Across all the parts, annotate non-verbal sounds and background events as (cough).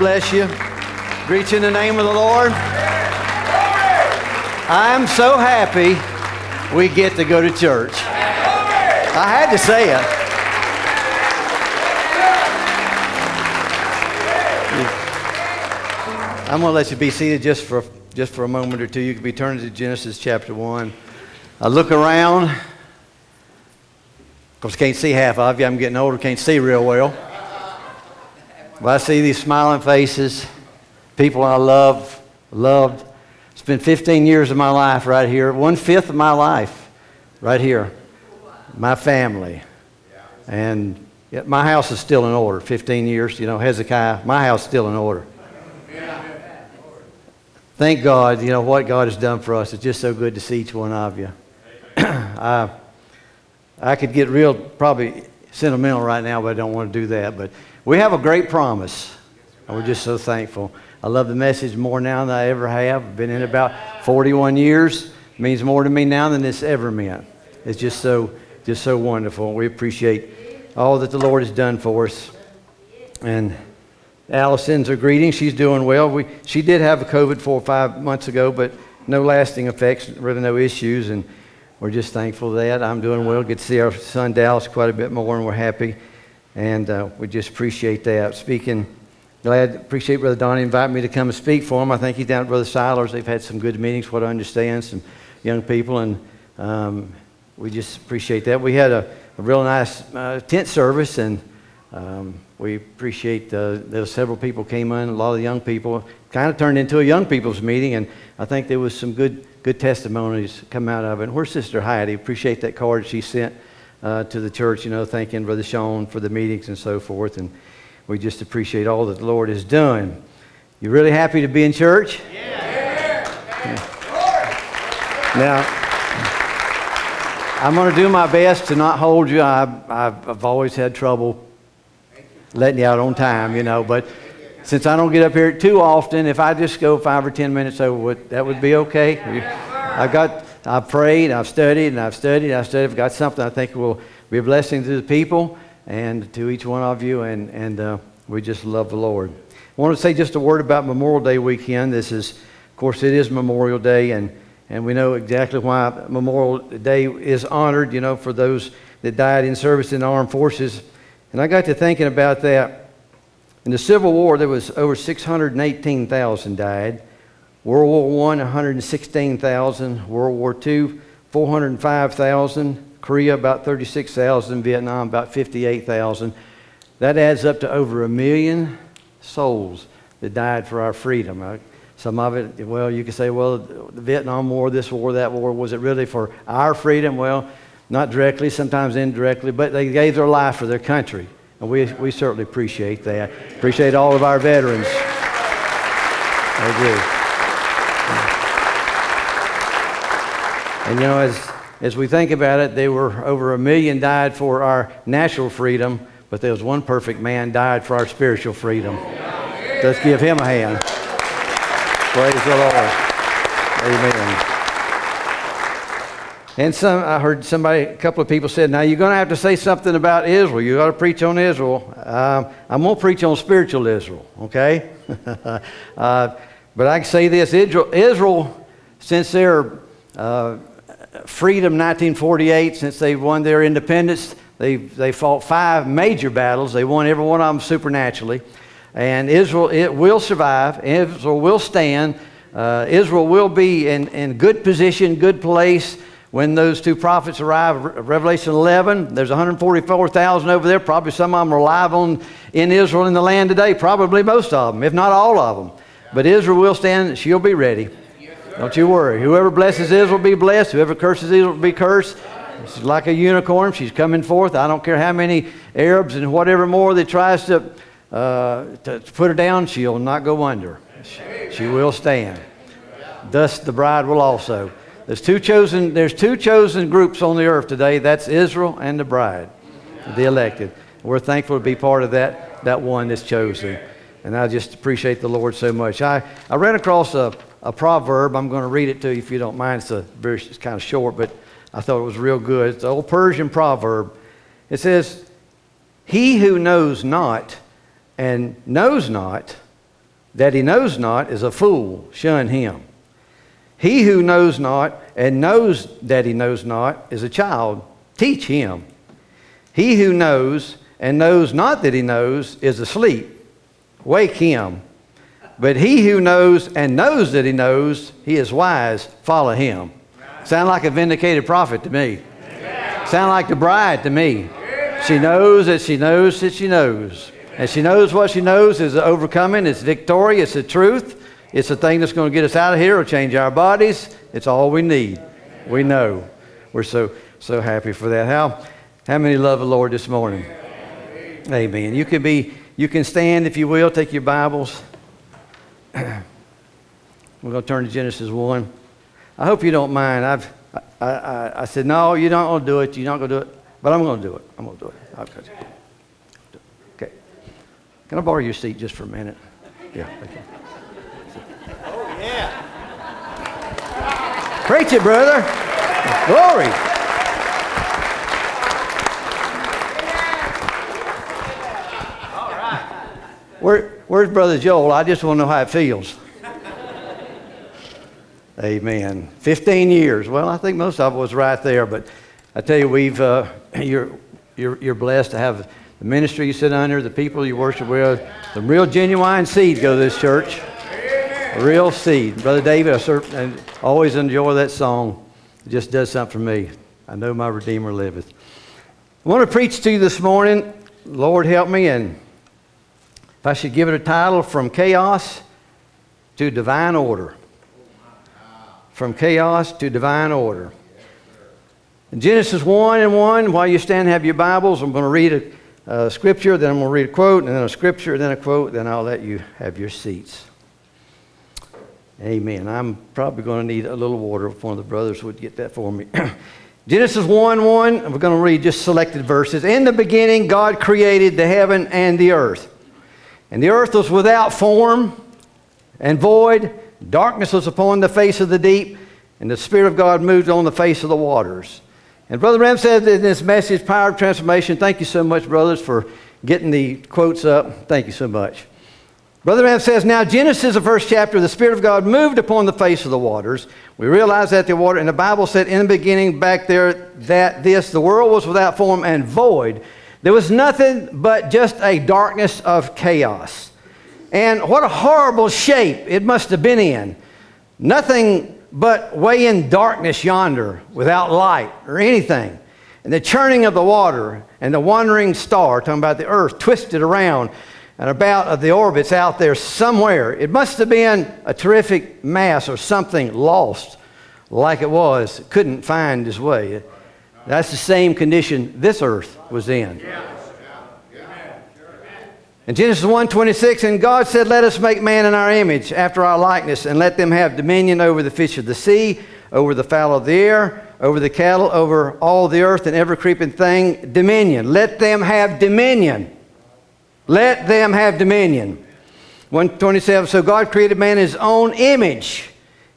bless you. Greet you in the name of the Lord. I'm so happy we get to go to church. I had to say it. I'm going to let you be seated just for, just for a moment or two. You can be turning to Genesis chapter 1. I look around. Of course, can't see half of you. I'm getting older, can't see real well. But I see these smiling faces, people I love, loved. It's been 15 years of my life right here, one fifth of my life right here. My family. And yet my house is still in order. 15 years, you know, Hezekiah, my house is still in order thank God, you know, what God has done for us. It's just so good to see each one of you. (clears throat) I, I could get real, probably sentimental right now, but I don't want to do that. But we have a great promise, and we're just so thankful. I love the message more now than I ever have. I've been in about 41 years. It means more to me now than it's ever meant. It's just so, just so wonderful. We appreciate all that the Lord has done for us. And Alice sends her greetings. She's doing well. We, she did have a COVID four or five months ago, but no lasting effects, really no issues, and we're just thankful for that. I'm doing well. Get to see our son Dallas quite a bit more, and we're happy, and uh, we just appreciate that. Speaking, glad, appreciate Brother Donnie inviting me to come and speak for him. I think he's down at Brother Siler's. They've had some good meetings, what I understand, some young people, and um, we just appreciate that. We had a, a real nice uh, tent service, and um, we appreciate uh, that several people came in, a lot of young people. Kind of turned into a young people's meeting, and I think there was some good, good testimonies come out of it. And where's Sister Heidi? Appreciate that card she sent uh, to the church, you know, thanking Brother Sean for the meetings and so forth. And we just appreciate all that the Lord has done. You really happy to be in church? Yeah. Now, I'm going to do my best to not hold you. I, I've always had trouble letting you out on time, you know. But since I don't get up here too often, if I just go five or ten minutes over, that would be okay. I've got, I've prayed, I've studied, and I've studied, I've studied. I've got something I think will be a blessing to the people and to each one of you, and, and uh, we just love the Lord. I want to say just a word about Memorial Day weekend. This is, of course, it is Memorial Day, and, and we know exactly why Memorial Day is honored, you know, for those that died in service in the armed forces. And I got to thinking about that. In the Civil War, there was over 618,000 died. World War I, 116,000. World War II, 405,000. Korea, about 36,000. Vietnam, about 58,000. That adds up to over a million souls that died for our freedom. Uh, some of it, well, you could say, well, the Vietnam War, this war, that war, was it really for our freedom? Well, not directly, sometimes indirectly, but they gave their life for their country. And we, we certainly appreciate that. Appreciate all of our veterans. I do. And you know, as, as we think about it, there were over a million died for our natural freedom, but there was one perfect man died for our spiritual freedom. Let's give him a hand. Praise the Lord. Amen. And some, I heard somebody, a couple of people said, now you're going to have to say something about Israel. you got to preach on Israel. Uh, I'm going to preach on spiritual Israel, okay? (laughs) uh, but I can say this Israel, Israel since their uh, freedom 1948, since they won their independence, they, they fought five major battles. They won every one of them supernaturally. And Israel, it will survive. Israel will stand. Uh, Israel will be in, in good position, good place when those two prophets arrive Revelation 11, there's 144,000 over there. Probably some of them are alive on, in Israel in the land today. Probably most of them, if not all of them. But Israel will stand, she'll be ready. Don't you worry. Whoever blesses Israel will be blessed. Whoever curses Israel will be cursed. She's like a unicorn. She's coming forth. I don't care how many Arabs and whatever more that tries to, uh, to put her down, she'll not go under. She will stand. Thus the bride will also. There's two chosen, there's two chosen groups on the earth today. That's Israel and the bride, the elected. We're thankful to be part of that, that one that's chosen. And I just appreciate the Lord so much. I, I ran across a, a proverb. I'm going to read it to you if you don't mind. It's, a very, it's kind of short, but I thought it was real good. It's an old Persian proverb. It says, He who knows not and knows not that he knows not is a fool. Shun him. He who knows not and knows that he knows not is a child. Teach him. He who knows and knows not that he knows is asleep. Wake him. But he who knows and knows that he knows, he is wise. Follow him. Sound like a vindicated prophet to me. Sound like the bride to me. She knows that she knows that she knows. And she knows what she knows is overcoming, it's victory, it's the truth, it's the thing that's going to get us out of here or change our bodies. It's all we need. We know. We're so so happy for that. How how many love the Lord this morning? Amen. You can be you can stand if you will, take your Bibles. We're going to turn to Genesis 1. I hope you don't mind. I've, I, I, I said, no, you're not going to do it. You're not going to do it. But I'm going to do it. I'm going to do it. Okay. okay. Can I borrow your seat just for a minute? Yeah, you. Oh, yeah. Preach it, brother. Glory. Where, where's Brother Joel? I just want to know how it feels. Amen. 15 years. Well, I think most of it was right there, but I tell you, we've, uh, (clears throat) you're, you're, you're blessed to have the ministry you sit under, the people you worship with, some real genuine seed go to this church. Real seed. Brother David, I, I always enjoy that song. It just does something for me. I know my Redeemer liveth. I want to preach to you this morning. Lord, help me. And if I should give it a title, From Chaos to Divine Order. From Chaos to Divine Order. In Genesis 1 and 1, while you stand and have your Bibles, I'm going to read a, a scripture, then I'm going to read a quote, and then a scripture, then a quote, then I'll let you have your seats. Amen. I'm probably going to need a little water if one of the brothers would get that for me. (clears throat) Genesis 1 1, we're going to read just selected verses. In the beginning, God created the heaven and the earth. And the earth was without form and void. Darkness was upon the face of the deep, and the Spirit of God moved on the face of the waters. And Brother Branham said in this message, Power of Transformation, thank you so much, brothers, for getting the quotes up. Thank you so much. Brother Branham says, Now Genesis, the first chapter, the Spirit of God moved upon the face of the waters. We realize that the water, and the Bible said in the beginning back there that this, the world was without form and void. There was nothing but just a darkness of chaos. And what a horrible shape it must have been in. Nothing but way in darkness yonder without light or anything. And the churning of the water and the wandering star, talking about the earth, twisted around and about of the orbits out there somewhere. It must have been a terrific mass or something lost like it was, couldn't find its way. That's the same condition this earth was in. In Genesis 1:26, and God said, "Let us make man in our image, after our likeness, and let them have dominion over the fish of the sea, over the fowl of the air, over the cattle, over all the earth, and every creeping thing. Dominion. Let them have dominion. Let them have dominion." 127. So God created man in His own image.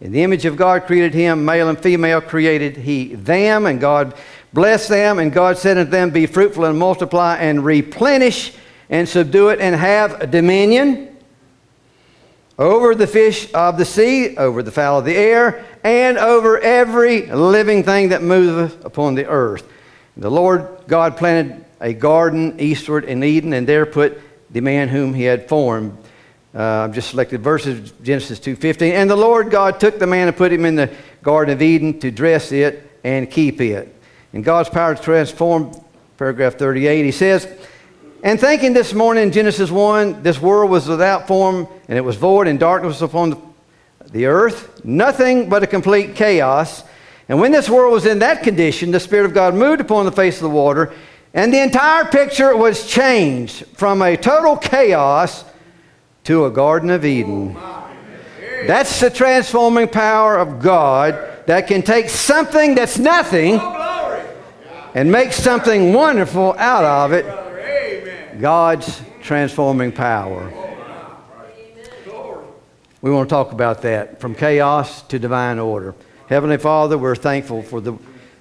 In the image of God created him, male and female created He them, and God blessed them, and God said unto them, "Be fruitful and multiply and replenish." and subdue it and have dominion over the fish of the sea, over the fowl of the air, and over every living thing that moveth upon the earth. The Lord God planted a garden eastward in Eden, and there put the man whom he had formed. Uh, I've just selected verses, Genesis 2.15. And the Lord God took the man and put him in the Garden of Eden to dress it and keep it. And God's power to transform, paragraph 38, he says, and thinking this morning in Genesis 1, this world was without form and it was void and darkness upon the earth, nothing but a complete chaos. And when this world was in that condition, the Spirit of God moved upon the face of the water, and the entire picture was changed from a total chaos to a Garden of Eden. That's the transforming power of God that can take something that's nothing and make something wonderful out of it God's transforming power. We want to talk about that from chaos to divine order. Heavenly Father, we're thankful for the,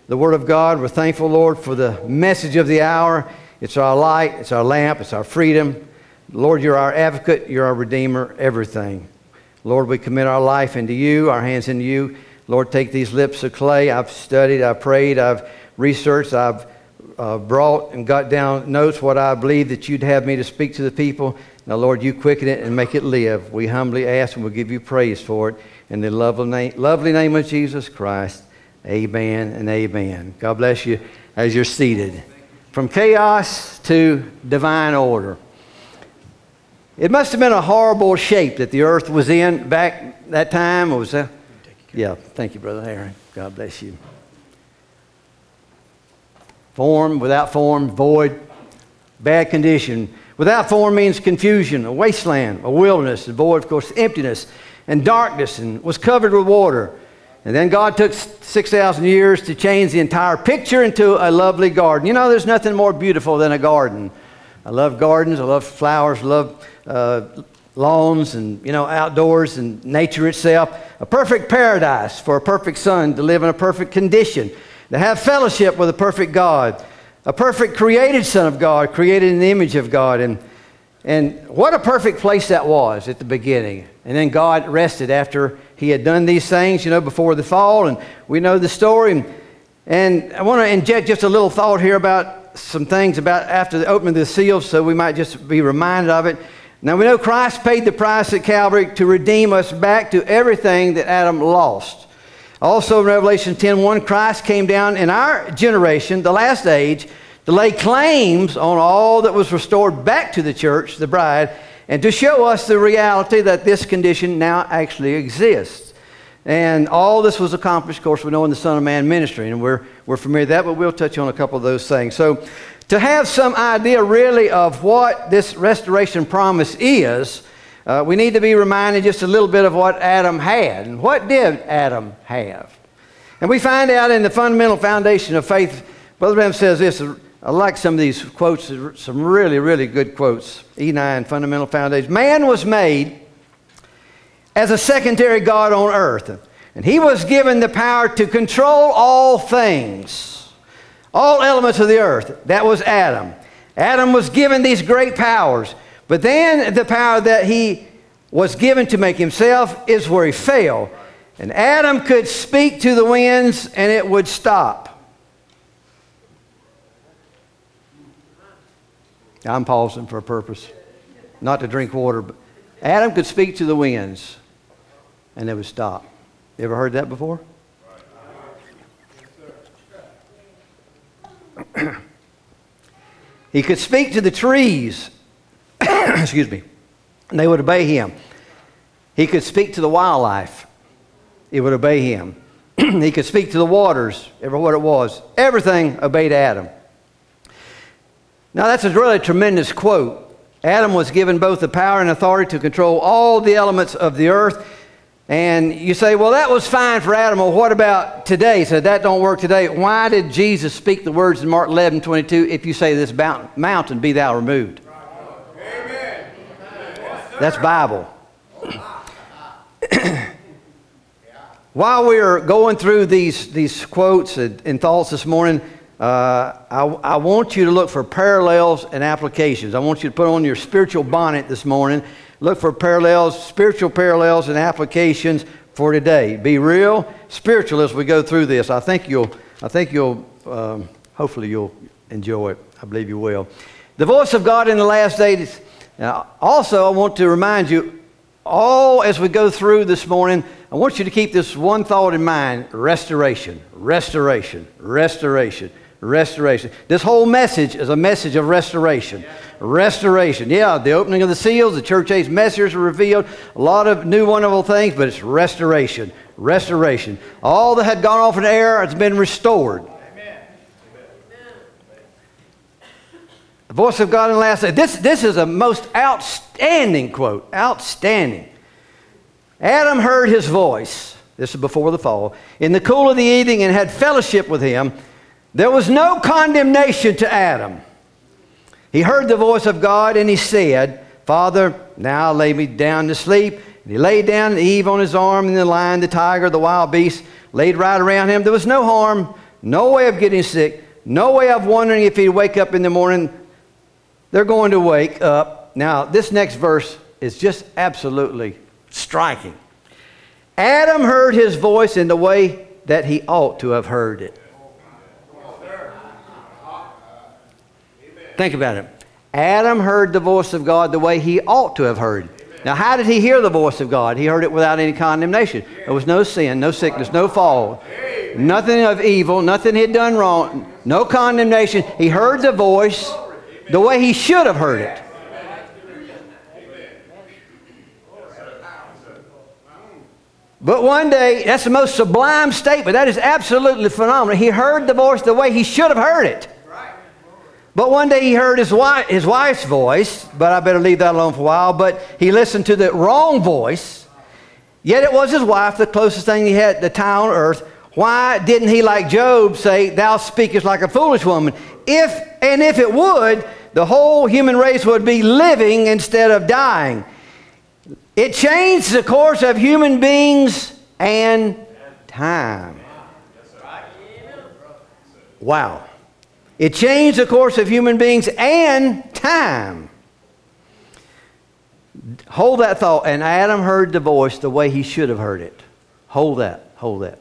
the Word of God. We're thankful, Lord, for the message of the hour. It's our light, it's our lamp, it's our freedom. Lord, you're our advocate, you're our redeemer, everything. Lord, we commit our life into you, our hands into you. Lord, take these lips of clay. I've studied, I've prayed, I've researched, I've uh, brought and got down notes what I believe that you'd have me to speak to the people. Now, Lord, you quicken it and make it live. We humbly ask and we'll give you praise for it. In the lovely name, lovely name of Jesus Christ, amen and amen. God bless you as you're seated. From chaos to divine order. It must have been a horrible shape that the earth was in back that time. It was that? yeah, thank you, Brother Aaron. God bless you. Form, without form, void, bad condition. Without form means confusion, a wasteland, a wilderness, a void, of course, emptiness and darkness, and was covered with water. And then God took 6,000 years to change the entire picture into a lovely garden. You know, there's nothing more beautiful than a garden. I love gardens, I love flowers, I love uh, lawns and, you know, outdoors and nature itself. A perfect paradise for a perfect son to live in a perfect condition, to have fellowship with a perfect God, a perfect created son of God, created in the image of God. And, and what a perfect place that was at the beginning. And then God rested after he had done these things, you know, before the fall. And we know the story. And, and I want to inject just a little thought here about some things about after the opening of the seals so we might just be reminded of it. Now we know Christ paid the price at Calvary to redeem us back to everything that Adam lost. Also in Revelation 10:1, Christ came down in our generation, the last age, to lay claims on all that was restored back to the church, the bride, and to show us the reality that this condition now actually exists. And all this was accomplished, of course, we know in the Son of Man ministry, and we're, we're familiar with that, but we'll touch on a couple of those things. So to have some idea really of what this restoration promise is, uh, we need to be reminded just a little bit of what Adam had. And what did Adam have? And we find out in the fundamental foundation of faith, Brother Branham says this. I like some of these quotes, some really, really good quotes. E9, fundamental foundation. Man was made as a secondary God on earth, and he was given the power to control all things all elements of the earth. That was Adam. Adam was given these great powers. But then the power that he was given to make himself is where he failed. And Adam could speak to the winds and it would stop. I'm pausing for a purpose, not to drink water, but Adam could speak to the winds and they would stop. You ever heard that before? He could speak to the trees, (coughs) excuse me, and they would obey him. He could speak to the wildlife, it would obey him. (coughs) he could speak to the waters, ever what it was. Everything obeyed Adam. Now, that's a really tremendous quote. Adam was given both the power and authority to control all the elements of the earth and you say, well, that was fine for Adam. Well, what about today? So that don't work today. Why did Jesus speak the words in Mark 11, 22, if you say this mountain be thou removed? Amen. That's Bible. (clears throat) While we are going through these, these quotes and, and thoughts this morning, uh, I, I want you to look for parallels and applications. I want you to put on your spiritual bonnet this morning look for parallels, spiritual parallels and applications for today. Be real spiritual as we go through this. I think you'll, I think you'll, um, hopefully you'll enjoy it. I believe you will. The voice of God in the last days. Now, also, I want to remind you, all as we go through this morning, I want you to keep this one thought in mind restoration, restoration, restoration restoration. This whole message is a message of restoration. Restoration. Yeah, the opening of the seals, the church age messengers are revealed, a lot of new wonderful things, but it's restoration. Restoration. All that had gone off in the air has been restored. The voice of God in the last day. This, this is a most outstanding quote. Outstanding. Adam heard his voice. This is before the fall. In the cool of the evening and had fellowship with him. There was no condemnation to Adam. He heard the voice of God and he said, Father, now lay me down to sleep. And he laid down Eve on his arm, and the lion, the tiger, the wild beast laid right around him. There was no harm no way of getting sick, no way of wondering if he'd wake up in the morning. They're going to wake up. Now, this next verse is just absolutely striking. Adam heard his voice in the way that he ought to have heard it. Think about it. Adam heard the voice of God the way he ought to have heard. Now, how did he hear the voice of God? He heard it without any condemnation. There was no sin, no sickness, no fall, nothing of evil, nothing he'd done wrong, no condemnation. He heard the voice the way he should have heard it. But one day, that's the most sublime statement. That is absolutely phenomenal. He heard the voice the way he should have heard it. But one day he heard his, wife, his wife's voice, but I better leave that alone for a while. But he listened to the wrong voice. Yet it was his wife, the closest thing he had to town on earth. Why didn't he, like Job, say, Thou speakest like a foolish woman? If and if it would, the whole human race would be living instead of dying. It changed the course of human beings and time. Wow. It changed the course of human beings and time. Hold that thought. And Adam heard the voice the way he should have heard it. Hold that. Hold that.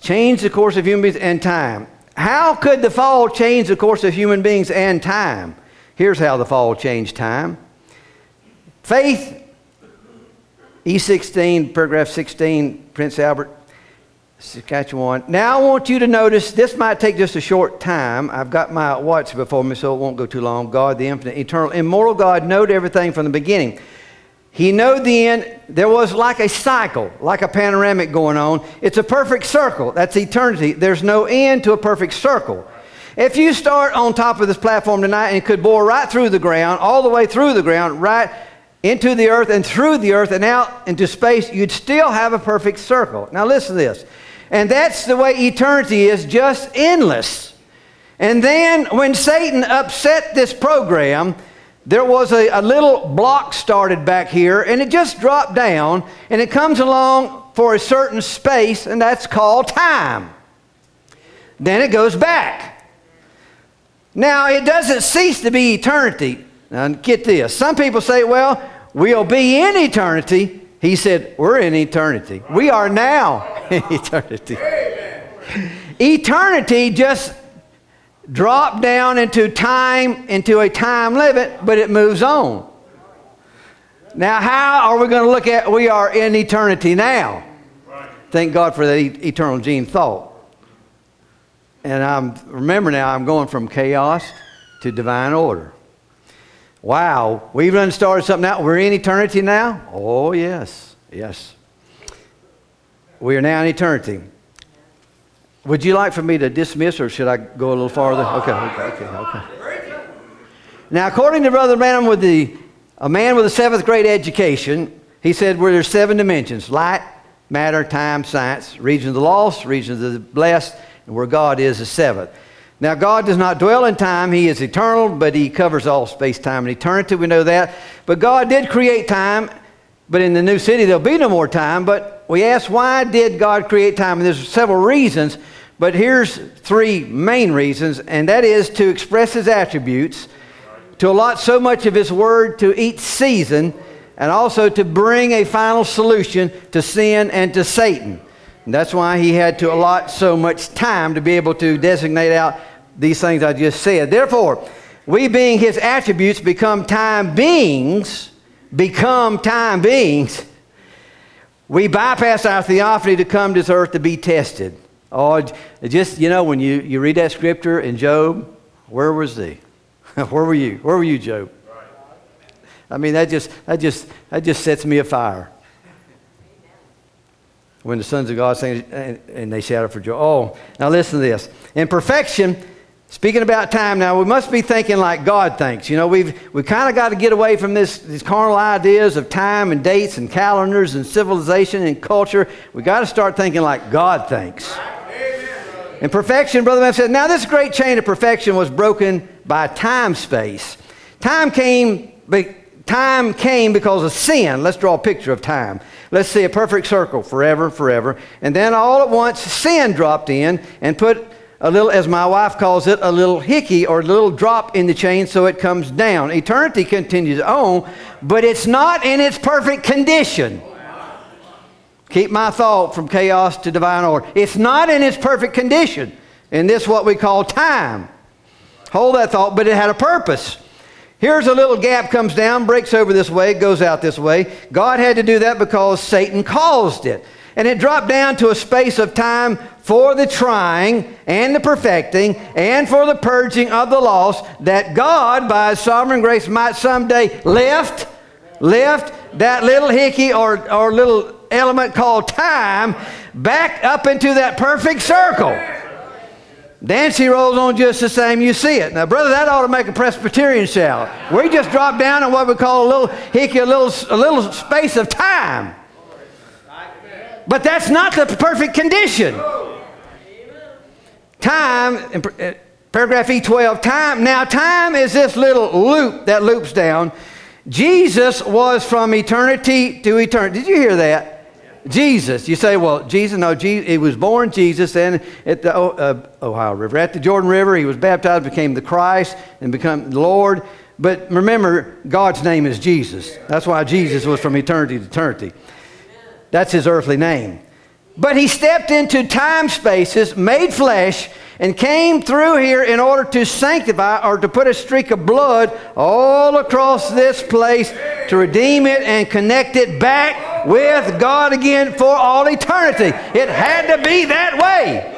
Change the course of human beings and time. How could the fall change the course of human beings and time? Here's how the fall changed time. Faith, E16, paragraph 16, Prince Albert, Saskatchewan. Now I want you to notice, this might take just a short time. I've got my watch before me, so it won't go too long. God, the infinite, eternal, immortal God, knowed everything from the beginning. He knowed the end. There was like a cycle, like a panoramic going on. It's a perfect circle. That's eternity. There's no end to a perfect circle. If you start on top of this platform tonight and could bore right through the ground, all the way through the ground, right into the earth and through the earth and out into space, you'd still have a perfect circle. Now, listen to this. And that's the way eternity is just endless. And then when Satan upset this program, there was a, a, little block started back here, and it just dropped down, and it comes along for a certain space, and that's called time. Then it goes back. Now, it doesn't cease to be eternity. Now, get this. Some people say, well, we'll be in eternity. He said, We're in eternity. We are now (laughs) in eternity. Eternity just dropped down into time, into a time limit, but it moves on. Now, how are we going to look at we are in eternity now? Thank God for that eternal gene thought. And I'm remember now I'm going from chaos to divine order. Wow, we've done started something out. We're in eternity now? Oh, yes, yes. We are now in eternity. Would you like for me to dismiss or should I go a little farther? Okay, okay, okay, okay. Now, according to Brother Branham, with the, a man with a seventh grade education, he said where there's seven dimensions light, matter, time, science, region of the lost, region of the blessed, and where God is the seventh. Now, God does not dwell in time. He is eternal, but He covers all space, time, and eternity. We know that. But God did create time, but in the new city, there'll be no more time. But we ask, why did God create time? And there's several reasons, but here's three main reasons, and that is to express His attributes, to allot so much of His Word to each season, and also to bring a final solution to sin and to Satan. And that's why he had to allot so much time to be able to designate out these things I just said. Therefore, we being his attributes become time beings, become time beings. We bypass our theophany to come to this earth to be tested. Oh, just, you know, when you, you read that scripture in Job, where was he? (laughs) where were you? Where were you, Job? I mean, that just, that just, that just sets me afire when the sons of God sing and they shout for joy. Oh, now listen to this. In perfection, speaking about time, now we must be thinking like God thinks. You know, we've we kind of got to get away from this these carnal ideas of time and dates and calendars and civilization and culture. We got to start thinking like God thinks. In perfection, Brother Matt said, now this great chain of perfection was broken by time space. Time came, time came because of sin. Let's draw a picture of time. let's see, a perfect circle forever, forever. And then all at once, sin dropped in and put a little, as my wife calls it, a little hickey or a little drop in the chain so it comes down. Eternity continues on, but it's not in its perfect condition. Keep my thought from chaos to divine order. It's not in its perfect condition in this what we call time. Hold that thought, but it had a purpose. Here's a little gap comes down, breaks over this way, goes out this way. God had to do that because Satan caused it. And it dropped down to a space of time for the trying and the perfecting and for the purging of the lost that God, by His sovereign grace, might someday lift, lift that little hickey or, or little element called time back up into that perfect circle. Dancy rolls on just the same, you see it. Now, brother, that ought to make a Presbyterian shout. We just drop down in what we call a little hickey, a little, a little space of time. But that's not the perfect condition. Time, uh, paragraph E12, time, now time is this little loop that loops down. Jesus was from eternity to eternity. Did you hear that? Jesus. You say, well, Jesus, no, Jesus, he was born Jesus and at the uh, Ohio River. At the Jordan River, he was baptized, became the Christ, and become the Lord. But remember, God's name is Jesus. That's why Jesus was from eternity to eternity. That's his earthly name. But he stepped into time spaces, made flesh, and came through here in order to sanctify or to put a streak of blood all across this place to redeem it and connect it back with God again for all eternity. It had to be that way.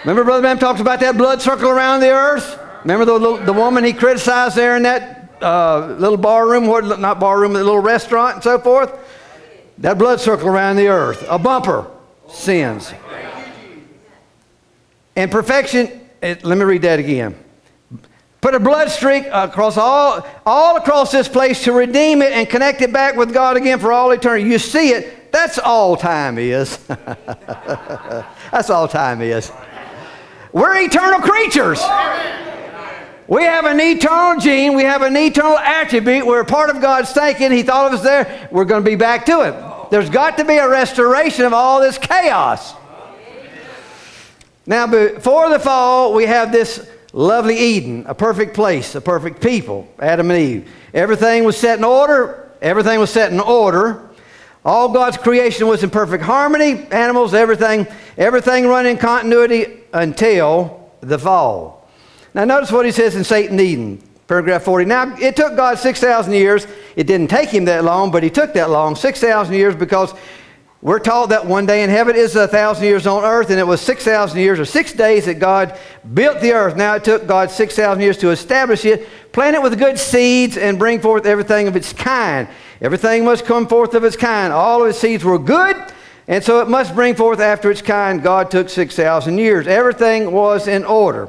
Remember, Brother Branham talks about that blood circle around the earth? Remember the, the woman he criticized there in that uh, little bar room, not bar room, the little restaurant and so forth? That blood circle around the earth, a bumper, sins. And perfection, eh, let me read that again. Put a blood streak across all, all across this place to redeem it and connect it back with God again for all eternity. You see it, that's all time is. (laughs) that's all time is. We're eternal creatures. We have an eternal gene. We have an eternal attribute. We're part of God's thinking. He thought of us there. We're going to be back to it. There's got to be a restoration of all this chaos. Now, before the fall, we have this lovely Eden, a perfect place, a perfect people, Adam and Eve. Everything was set in order. Everything was set in order. All God's creation was in perfect harmony. Animals, everything, everything run in continuity until the fall. Now, notice what he says in Satan Eden, paragraph 40. Now, it took God 6,000 years. It didn't take him that long, but he took that long, 6,000 years, because we're told that one day in heaven is a thousand years on earth, and it was 6,000 years or six days that God built the earth. Now it took God 6,000 years to establish it, plant it with good seeds, and bring forth everything of its kind. Everything must come forth of its kind. All of its seeds were good, and so it must bring forth after its kind. God took 6,000 years. Everything was in order.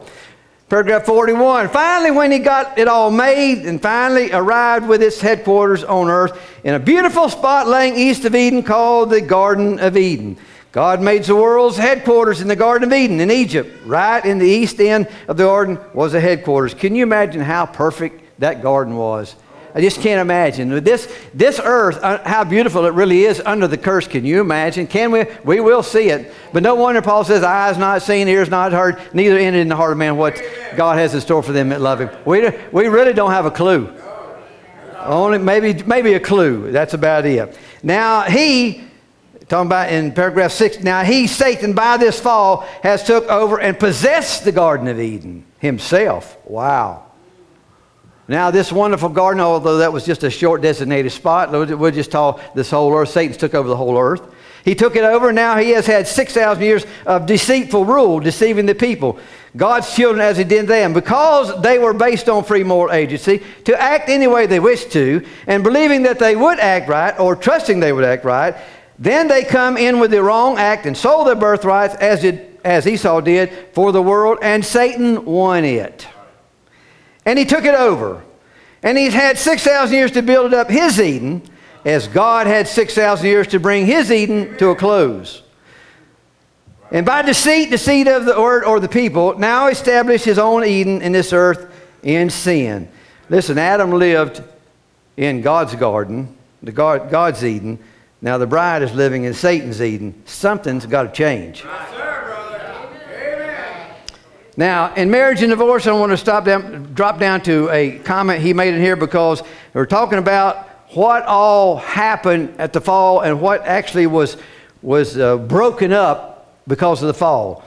Paragraph 41. Finally, when he got it all made and finally arrived with its headquarters on earth in a beautiful spot laying east of Eden called the Garden of Eden. God made the world's headquarters in the Garden of Eden in Egypt. Right in the east end of the garden was the headquarters. Can you imagine how perfect that garden was? I just can't imagine. This, this earth, uh, how beautiful it really is under the curse. Can you imagine? Can we? We will see it. But no wonder Paul says, eyes not seen, ears not heard, neither entered in the heart of man what God has in store for them that love him. We, we really don't have a clue. Only maybe, maybe a clue. That's about it. Now he, talking about in paragraph six, now he, Satan, by this fall, has took over and possessed the Garden of Eden himself. Wow. Now, this wonderful garden, although that was just a short designated spot, we'll just call this whole earth. Satan's took over the whole earth. He took it over, and now he has had 6,000 years of deceitful rule, deceiving the people. God's children as he did them, because they were based on free moral agency, to act any way they wished to, and believing that they would act right, or trusting they would act right, then they come in with the wrong act and sold their birthrights as, as Esau did for the world, and Satan won it. And he took it over. And he's had 6,000 years to build up his Eden, as God had 6,000 years to bring his Eden to a close. And by deceit, deceit of the or, or the people, now established his own Eden in this earth in sin. Listen, Adam lived in God's garden, the God, God's Eden, Now the bride is living in Satan's Eden. Something's got to change. Now, in marriage and divorce, I want to stop down, drop down to a comment he made in here because we're talking about what all happened at the fall and what actually was, was uh, broken up because of the fall.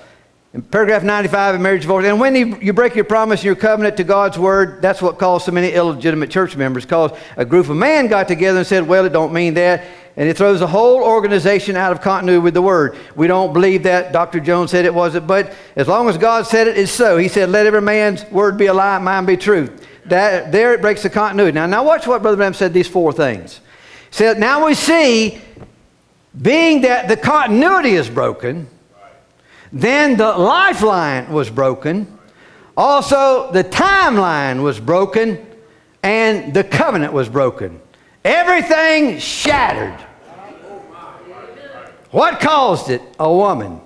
In paragraph 95 of marriage and divorce, and when you, break your promise and your covenant to God's word, that's what caused so many illegitimate church members. Because a group of men got together and said, "Well, it don't mean that," and it throws the whole organization out of continuity with the word. We don't believe that. Dr. Jones said it wasn't, but as long as God said it, it's so. He said, "Let every man's word be a lie, mine be truth." That there it breaks the continuity. Now, now watch what Brother Branham said. These four things. He said, "Now we see, being that the continuity is broken." Then the lifeline was broken. Also, the timeline was broken, and the covenant was broken. Everything shattered. What caused it? A woman.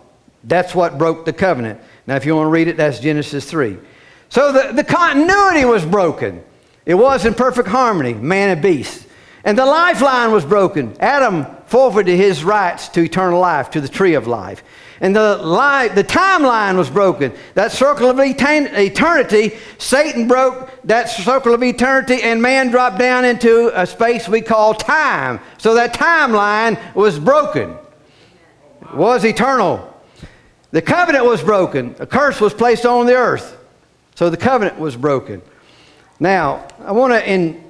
That's what broke the covenant. Now, if you want to read it, that's Genesis 3. So the, the continuity was broken. It was in perfect harmony, man and beast. And the lifeline was broken. Adam forfeited his rights to eternal life, to the tree of life. And the, life, the timeline was broken. That circle of eternity, Satan broke that circle of eternity, and man dropped down into a space we call time. So that timeline was broken, it was eternal. The covenant was broken. A curse was placed on the earth. So the covenant was broken. Now, I want to, in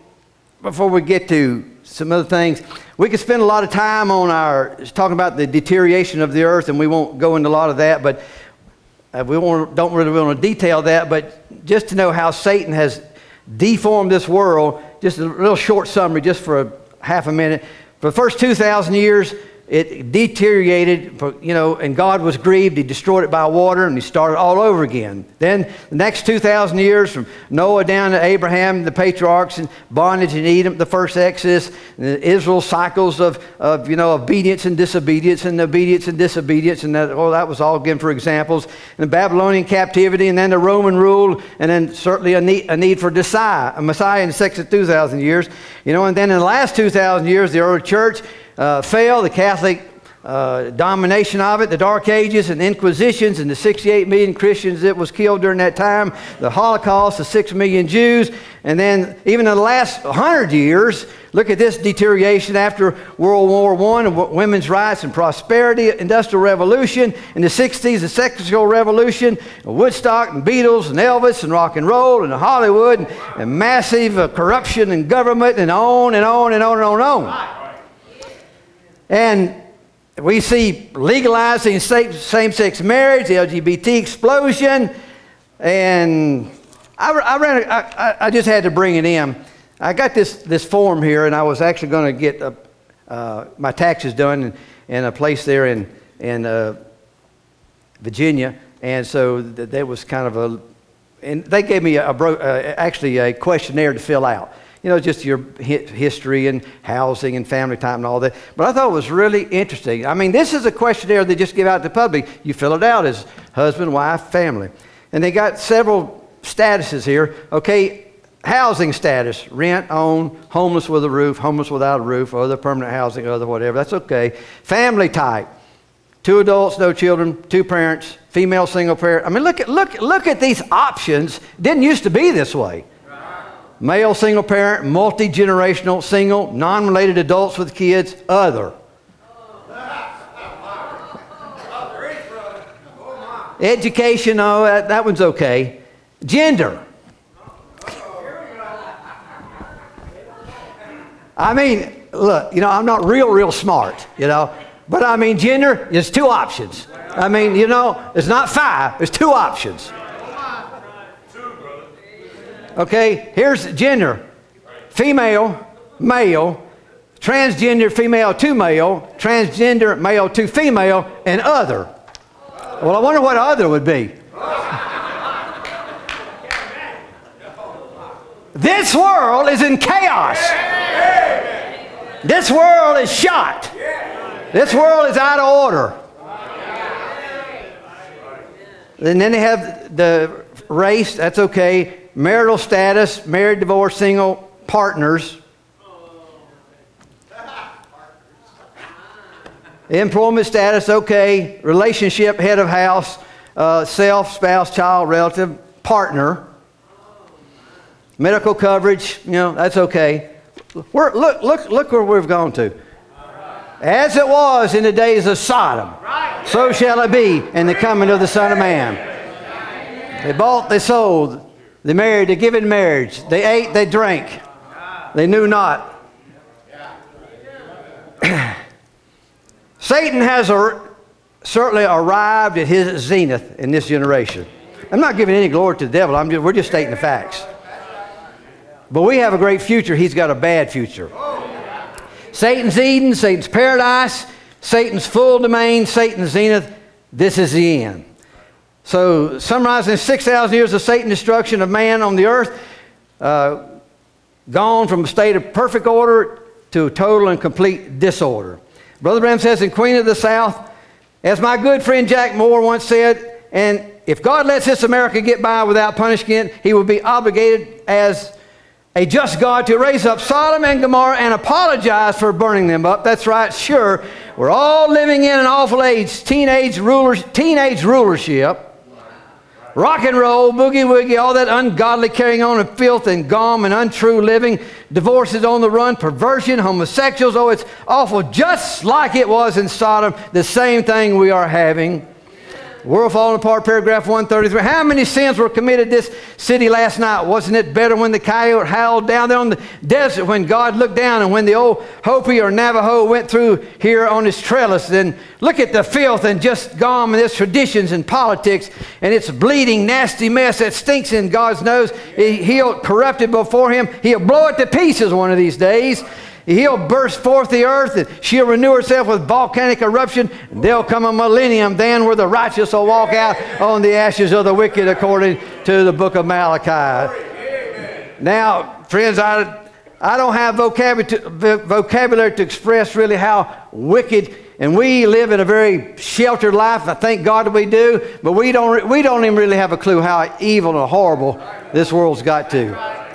before we get to some other things, we could spend a lot of time on our talking about the deterioration of the earth, and we won't go into a lot of that, but uh, we don't really want to detail that. But just to know how Satan has deformed this world, just a real short summary, just for a half a minute. For the first 2,000 years, it deteriorated, for, you know, and God was grieved. He destroyed it by water and he started all over again. Then the next 2,000 years from Noah down to Abraham, the patriarchs, and bondage in Edom, the first Exodus, Israel cycles of, of, you know, obedience and disobedience and obedience and disobedience. And that, oh, that was all given for examples. And the Babylonian captivity and then the Roman rule and then certainly a need, a need for Messiah, a Messiah in the second 2,000 years. You know, and then in the last 2,000 years, the early church uh, fell, the Catholic uh, domination of it, the Dark Ages and Inquisitions, and the 68 million Christians that was killed during that time, the Holocaust, the 6 million Jews, and then even in the last 100 years, look at this deterioration after World War I, and women's rights and prosperity, Industrial Revolution, in the 60s, the Sexual Revolution, Woodstock and Beatles and Elvis and rock and roll and Hollywood and, and massive uh, corruption and government and on and on and on and on and on. And we see legalizing same sex marriage, the LGBT explosion, and I, I, ran, I, I, just had to bring it in. I got this, this form here, and I was actually going to get a, uh, my taxes done in, in, a place there in, in uh, Virginia. And so th- that was kind of a, and they gave me a, a bro, uh, actually a questionnaire to fill out you know, just your history and housing and family time and all that. But I thought it was really interesting. I mean, this is a questionnaire they just give out to the public. You fill it out as husband, wife, family. And they got several statuses here. Okay, housing status rent, own, homeless with a roof, homeless without a roof, other permanent housing, other whatever. That's okay. Family type two adults, no children, two parents, female single parent. I mean, look at, look, look at these options. Didn't used to be this way male single parent, multi generational, single, non related adults with kids, other. Education, oh, that, that one's okay. Gender. I mean, look, you know, I'm not real, real smart, you know, but I mean, gender is two options. I mean, you know, it's not five, it's two options. Okay, here's gender female, male, transgender female to male, transgender male to female, and other. Well, I wonder what other would be. this world is in chaos. This world is shot. This world is out of order. And then they have the race, that's okay marital status, married, divorced, single, partners. Employment status, okay. Relationship, head of house, uh, self, spouse, child, relative, partner. Medical coverage, you know, that's okay. We're, look, look, look where we've gone to. As it was in the days of Sodom, so shall it be in the coming of the Son of Man. They bought, they sold, they married, they given marriage, they ate, they drank, they knew not. (clears throat) Satan has a, certainly arrived at his zenith in this generation. I'm not giving any glory to the devil, I'm just, we're just stating the facts. But we have a great future, he's got a bad future. Satan's Eden, Satan's paradise, Satan's full domain, Satan's zenith. This is the end. So, summarizing 6,000 years of Satan destruction of man on the earth, uh, gone from a state of perfect order to total and complete disorder. Brother Branham says in Queen of the South, as my good friend Jack Moore once said, and if God lets this America get by without punishing it, he will be obligated as a just God to raise up Sodom and Gomorrah and apologize for burning them up. That's right, sure. We're all living in an awful age, teenage, rulers, teenage rulership. Rock and roll, boogie woogie, all that ungodly carrying on of filth and gum and untrue living, divorces on the run, perversion, homosexuals. Oh, it's awful, just like it was in Sodom, the same thing we are having. World falling apart, paragraph 133. How many sins were committed this city last night? Wasn't it better when the coyote howled down there on the desert when God looked down and when the old Hopi or Navajo went through here on his trellis? Then look at the filth and just gone and its traditions and politics and its bleeding, nasty mess that stinks in God's nose. He'll corrupt it before him. He'll blow it to pieces one of these days. He'll burst forth the earth and she'll renew herself with volcanic eruption. There'll come a millennium then where the righteous will walk out on the ashes of the wicked according to the book of Malachi. Now, friends, I, I don't have vocabulary to, vocabulary to express really how wicked and we live in a very sheltered life. I thank God that we do, but we don't, we don't even really have a clue how evil and horrible this world's got to.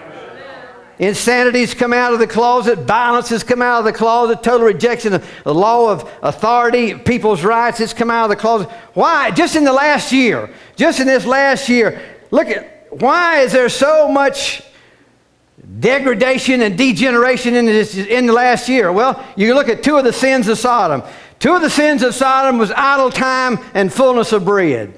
Insanity's come out of the closet. Violence has come out of the closet. Total rejection of the law of authority, people's rights has come out of the closet. Why? Just in the last year, just in this last year, look at why is there so much degradation and degeneration in, this, in the last year? Well, you look at two of the sins of Sodom. Two of the sins of Sodom was idle time and fullness of bread.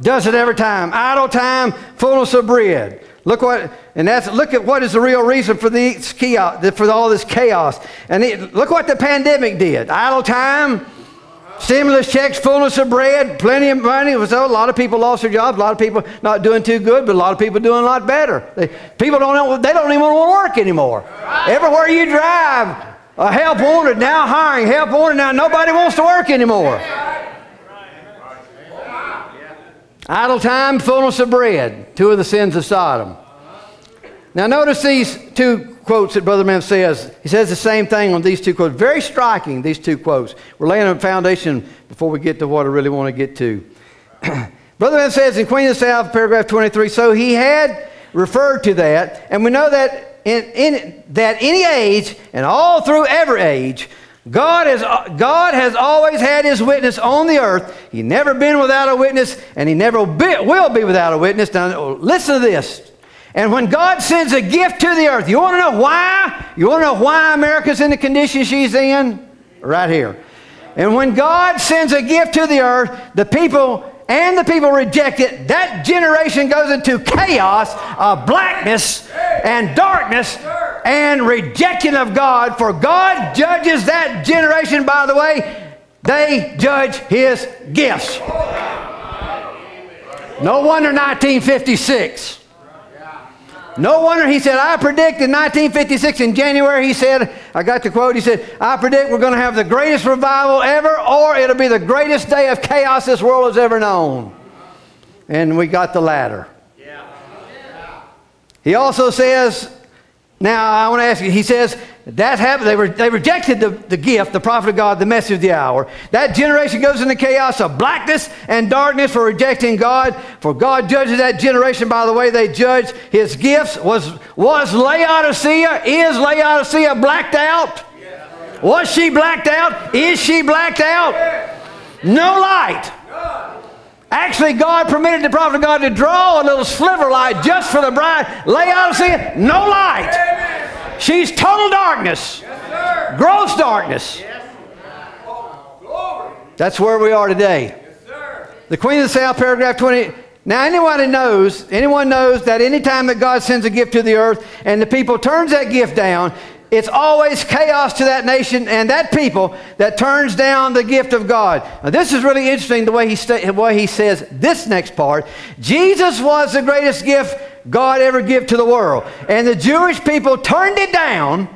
Does it every time. Idle time, fullness of bread. Look what, and that's look at what is the real reason for the chaos, for all this chaos. And it, look what the pandemic did: idle time, stimulus checks, fullness of bread, plenty of money. So a lot of people lost their jobs. A lot of people not doing too good, but a lot of people doing a lot better. They, people don't they don't even want to work anymore. Everywhere you drive, a help wanted now hiring, help wanted now. Nobody wants to work anymore. Idle time, fullness of bread, two of the sins of Sodom. Now, notice these two quotes that Brother Branham says. He says the same thing on these two quotes. Very striking, these two quotes. We're laying a foundation before we get to what I really want to get to. (clears throat) Brother Branham says in Queen of the South, paragraph 23, so he had referred to that, and we know that in, in that any age and all through every age, God has, God has always had his witness on the earth. He never been without a witness, and he never be, will be without a witness. Now, listen to this. And when God sends a gift to the earth, you want to know why? You want to know why America's in the condition she's in? Right here. And when God sends a gift to the earth, the people and the people reject it, that generation goes into chaos of blackness and darkness and rejection of God. For God judges that generation, by the way, they judge his gifts. No wonder 1956. No wonder he said, I predict in 1956 in January, he said, I got the quote, he said, I predict we're going to have the greatest revival ever, or it'll be the greatest day of chaos this world has ever known. And we got the latter. He also says, now I want to ask you, he says, that happened. They, they rejected the, the gift, the prophet of God, the message of the hour. That generation goes into chaos of blackness and darkness for rejecting God. For God judges that generation by the way they judge his gifts. Was, was Laodicea, is Laodicea blacked out? Was she blacked out? Is she blacked out? No light. Actually, God permitted the prophet of God to draw a little sliver light just for the bride. Laodicea, no light. She's total darkness. Gross darkness. That's where we are today. The Queen of the South, paragraph 20. Now, anyone who knows, anyone knows that anytime that God sends a gift to the earth and the people turns that gift down, it's always chaos to that nation and that people that turns down the gift of God. Now, this is really interesting the way he, sta- way he says this next part. Jesus was the greatest gift God ever gave to the world. And the Jewish people turned it down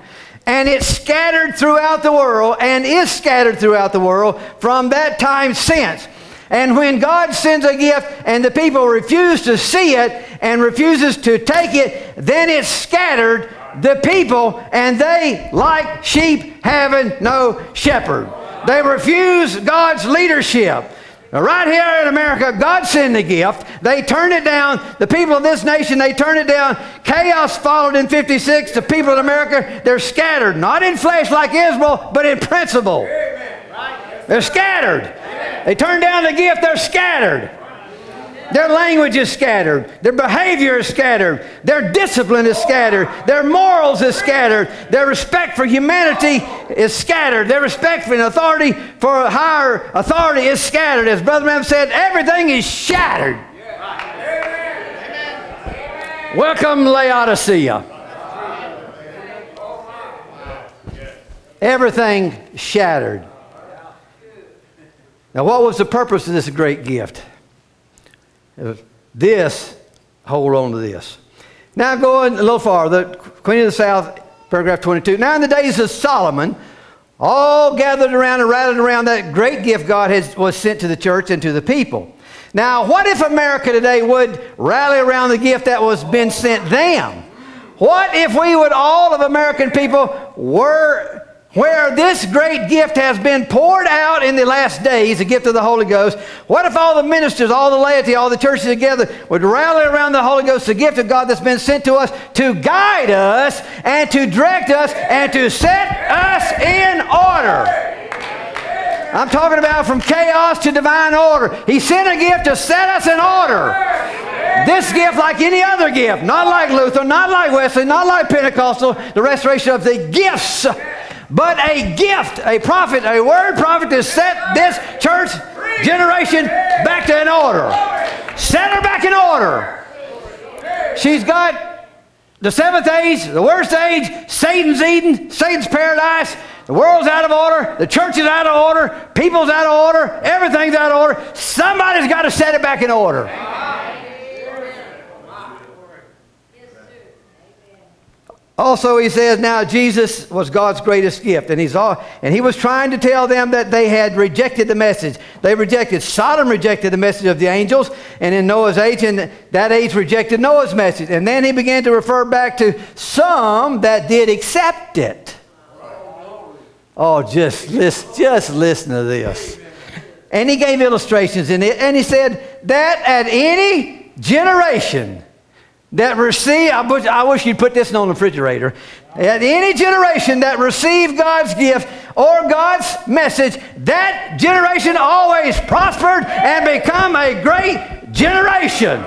and it scattered throughout the world and is scattered throughout the world from that time since. And when God sends a gift and the people refuse to see it and refuses to take it, then it's scattered the people and they like sheep having no shepherd. They refuse God's leadership. Now, right here in America, God sent the gift. They turned it down. The people of this nation, they turned it down. Chaos followed in 56. The people in America, they're scattered. Not in flesh like Israel, but in principle. They're scattered. They turned down the gift, they're scattered. Their language is scattered. Their behavior is scattered. Their discipline is scattered. Their morals is scattered. Their respect for humanity is scattered. Their respect for an authority, for a higher authority is scattered. As Brother Branham said, everything is shattered. Welcome, Laodicea. Everything shattered. Now, what was the purpose of this great gift? This, hold on to this. Now, going a little farther, Queen of the South, paragraph 22. Now, in the days of Solomon, all gathered around and rallied around that great gift God has, was sent to the church and to the people. Now, what if America today would rally around the gift that was been sent them? What if we would, all of American people, were where this great gift has been poured out in the last days, the gift of the Holy Ghost, what if all the ministers, all the laity, all the churches together would rally around the Holy Ghost, the gift of God that's been sent to us to guide us and to direct us and to set us in order? I'm talking about from chaos to divine order. He sent a gift to set us in order. This gift, like any other gift, not like Luther, not like Wesley, not like Pentecostal, the restoration of the gifts but a gift, a prophet, a word prophet to set this church generation back to an order. Set her back in order. She's got the seventh age, the worst age, Satan's Eden, Satan's paradise. The world's out of order. The church is out of order. People's out of order. Everything's out of order. Somebody's got to set it back in order. Also, he says, now Jesus was God's greatest gift. And, he's all, and he was trying to tell them that they had rejected the message. They rejected, Sodom rejected the message of the angels, and in Noah's age, and that age rejected Noah's message. And then he began to refer back to some that did accept it. Oh, just listen, just listen to this. And he gave illustrations in it, and he said that at any generation, that receive, I wish, I wish you'd put this on the refrigerator. At any generation that received God's gift or God's message, that generation always prospered and become a great generation.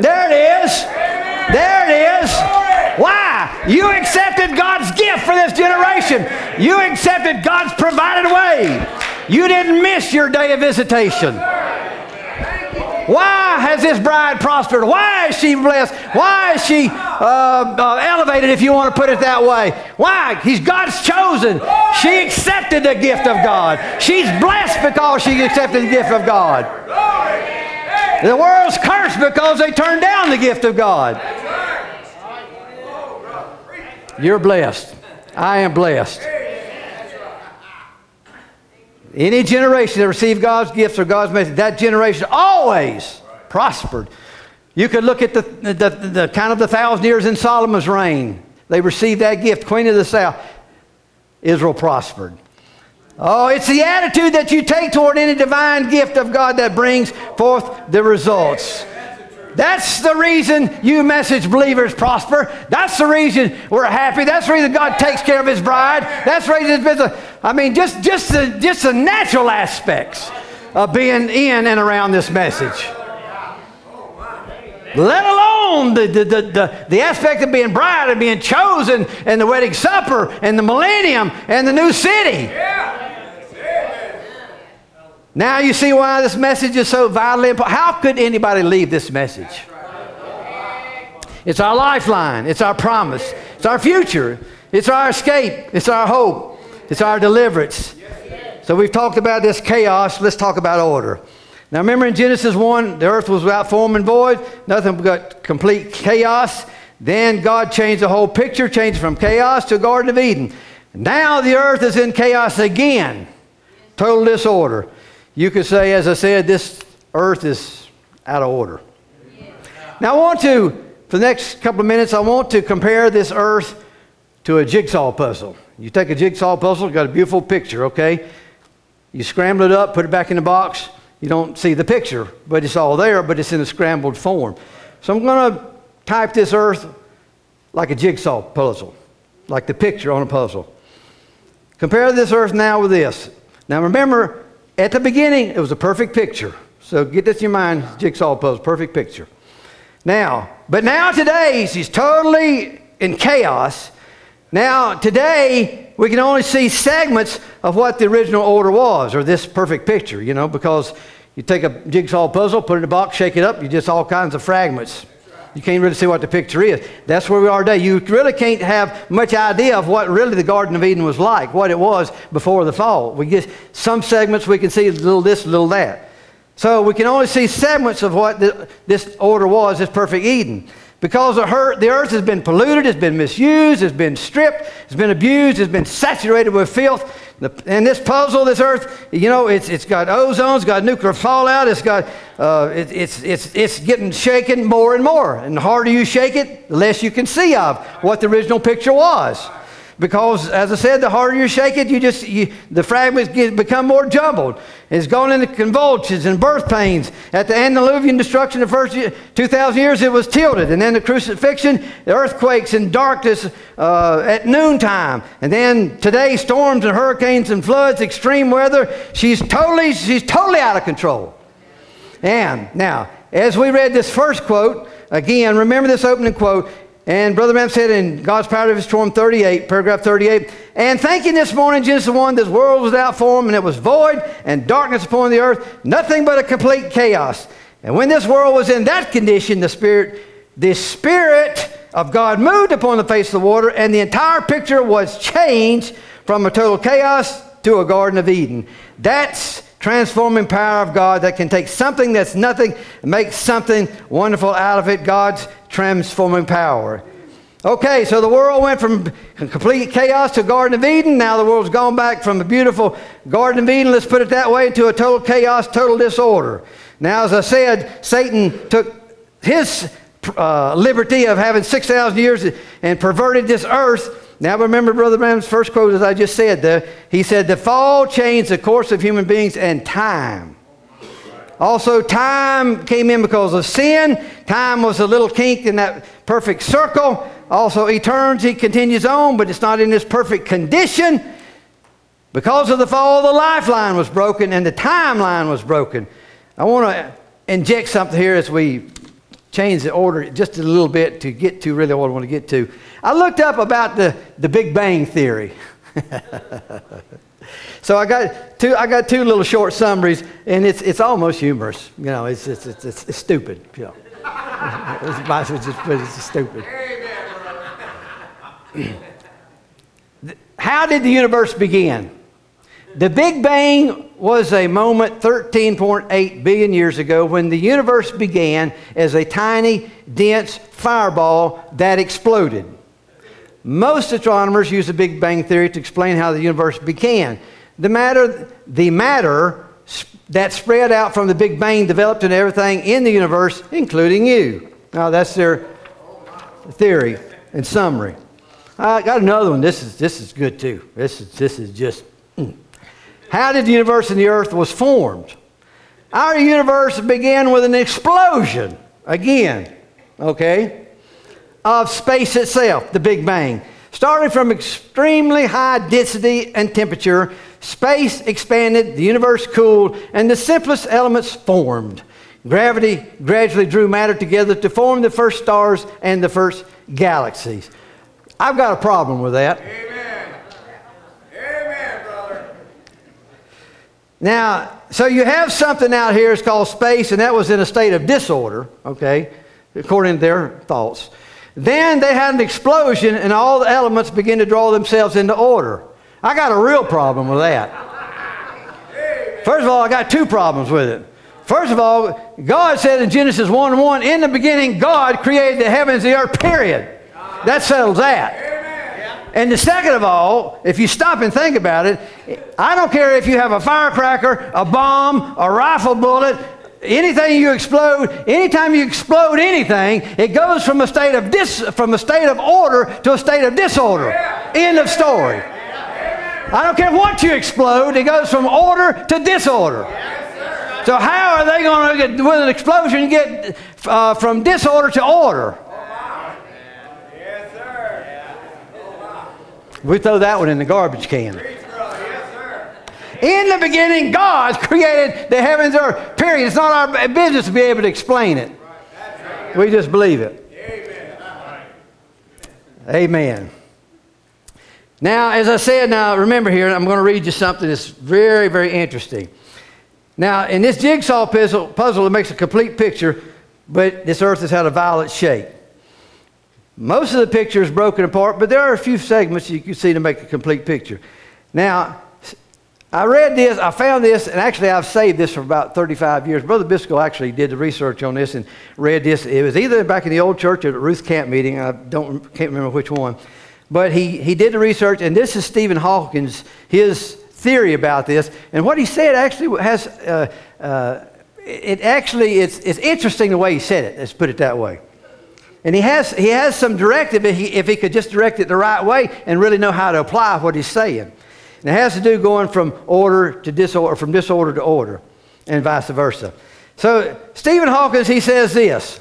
There it is. There it is. Why? You accepted God's gift for this generation. You accepted God's provided way. You didn't miss your day of visitation. Why has this bride prospered? Why is she blessed? Why is she uh, uh, elevated, if you want to put it that way? Why? He's God's chosen. She accepted the gift of God. She's blessed because she accepted the gift of God. The world's cursed because they turned down the gift of God. You're blessed. I am blessed. Any generation that received God's gifts or God's message, that generation always prospered. You could look at the, the, the, the kind of the thousand years in Solomon's reign. They received that gift, Queen of the South. Israel prospered. Oh, it's the attitude that you take toward any divine gift of God that brings forth the results. That's the reason you message believers prosper. That's the reason we're happy. That's the reason God takes care of his bride. That's the reason been, I mean, just, just, the, just the natural aspects of being in and around this message. Let alone the, the, the, the, the aspect of being bride and being chosen and the wedding supper and the millennium and the new city. Now you see why this message is so vitally important. How could anybody leave this message? It's our lifeline. It's our promise. It's our future. It's our escape. It's our hope. It's our deliverance. So we've talked about this chaos. Let's talk about order. Now remember in Genesis 1, the earth was without form and void, nothing but complete chaos. Then God changed the whole picture, changed from chaos to Garden of Eden. Now the earth is in chaos again. Total disorder. You could say, as I said, this earth is out of order. Now I want to, for the next couple of minutes, I want to compare this earth to a jigsaw puzzle. You take a jigsaw puzzle, got a beautiful picture, okay? You scramble it up, put it back in the box. You don't see the picture, but it's all there, but it's in a scrambled form. So I'm going to type this earth like a jigsaw puzzle, like the picture on a puzzle. Compare this earth now with this. Now remember, at the beginning, it was a perfect picture. So get this in your mind, jigsaw puzzle, perfect picture. Now, but now today, she's totally in chaos. Now, today, we can only see segments of what the original order was, or this perfect picture, you know, because you take a jigsaw puzzle, put it in a box, shake it up, you just all kinds of fragments. You can't really see what the picture is. That's where we are today. You really can't have much idea of what really the Garden of Eden was like, what it was before the fall. We get some segments we can see a little this, a little that. So we can only see segments of what this order was, this perfect Eden. Because the earth has been polluted, it's been misused, it's been stripped, it's been abused, it's been saturated with filth. And this puzzle, this earth, you know, it's, it's got ozone, it's got nuclear fallout, it's got, uh, it, it's, it's, it's getting shaken more and more. And the harder you shake it, the less you can see of what the original picture was. Because, as I said, the harder you shake it, you just, you, the fragments get, become more jumbled. It's gone into convulsions and birth pains. At the antediluvian destruction, the first 2,000 years, it was tilted. And then the crucifixion, the earthquakes and darkness uh, at noontime. And then today, storms and hurricanes and floods, extreme weather. She's totally, she's totally out of control. And now, as we read this first quote, again, remember this opening quote. And Brother Branham said in God's Power to Transform 38, paragraph 38, and thinking this morning, Jesus the 1, this world was without form and it was void and darkness upon the earth, nothing but a complete chaos. And when this world was in that condition, the Spirit, the Spirit of God moved upon the face of the water, and the entire picture was changed from a total chaos to a Garden of Eden. That's transforming power of God that can take something that's nothing and make something wonderful out of it. God's transforming power. Okay, so the world went from complete chaos to Garden of Eden. Now the world's gone back from a beautiful Garden of Eden, let's put it that way, to a total chaos, total disorder. Now, as I said, Satan took his uh, liberty of having 6,000 years and perverted this earth now remember Brother Branham's first quote, as I just said, the, he said, The fall changed the course of human beings and time. Also, time came in because of sin. Time was a little kink in that perfect circle. Also, eternity continues on, but it's not in this perfect condition. Because of the fall, the lifeline was broken and the timeline was broken. I want to inject something here as we change the order just a little bit to get to really what I want to get to. I looked up about the, the Big Bang Theory. (laughs) so I got two, I got two little short summaries, and it's, it's almost humorous. You know, it's, it's, it's, it's, stupid. You know. (laughs) it's, it's, just, it's stupid. (clears throat) How did the universe begin? The Big Bang was a moment 13.8 billion years ago when the universe began as a tiny, dense fireball that exploded. Most astronomers use the Big Bang Theory to explain how the universe began. The matter, the matter that spread out from the Big Bang developed into everything in the universe, including you. Now, that's their theory in summary. I got another one. This is, this is good too. This is, this is just. How did the universe and the earth was formed? Our universe began with an explosion. again, okay, of space itself, the Big Bang. Starting from extremely high density and temperature, space expanded, the universe cooled, and the simplest elements formed. Gravity gradually drew matter together to form the first stars and the first galaxies. I've got a problem with that. Amen, brother. Now, so you have something out here, it's called space, and that was in a state of disorder, okay, according to their thoughts. Then they had an explosion, and all the elements began to draw themselves into order. I got a real problem with that. First of all, I got two problems with it. First of all, God said in Genesis 1 1, in the beginning, God created the heavens and the earth, period. That settles that. And the second of all, if you stop and think about it, I don't care if you have a firecracker, a bomb, a rifle bullet, anything you explode, anytime you explode anything, it goes from a state of dis, from a state of order to a state of disorder. End of story. I don't care what you explode, it goes from order to disorder. So how are they going to get with an explosion get uh, from disorder to order? We throw that one in the garbage can. Preach, brother. Yes, sir. In the beginning, God created the heavens and earth. Period. It's not our business to be able to explain it. We just believe it. Amen. Now, as I said, now remember here, I'm going to read you something that's very, very interesting. Now, in this jigsaw puzzle, puzzle, it makes a complete picture, but this earth has had a violet shape. Most of the picture is broken apart, but there are a few segments you can see to make a complete picture. Now, I read this, I found this, and actually I've saved this for about 35 years. Brother Biscoe actually did the research on this and read this. It was either back in the old church or at Ruth Camp meeting. I don't can't remember which one. But he, he did the research, and this is Stephen Hawkins, his theory about this. And what he said actually has, uh, uh, it actually, it's, it's interesting the way he said it, let's put it that way. And he has, he has some directive if he, if he could just direct it the right way and really know how to apply what he's saying. And it has to do going from order to disorder, from disorder to order, and vice versa. So Stephen Hawkins, he says this,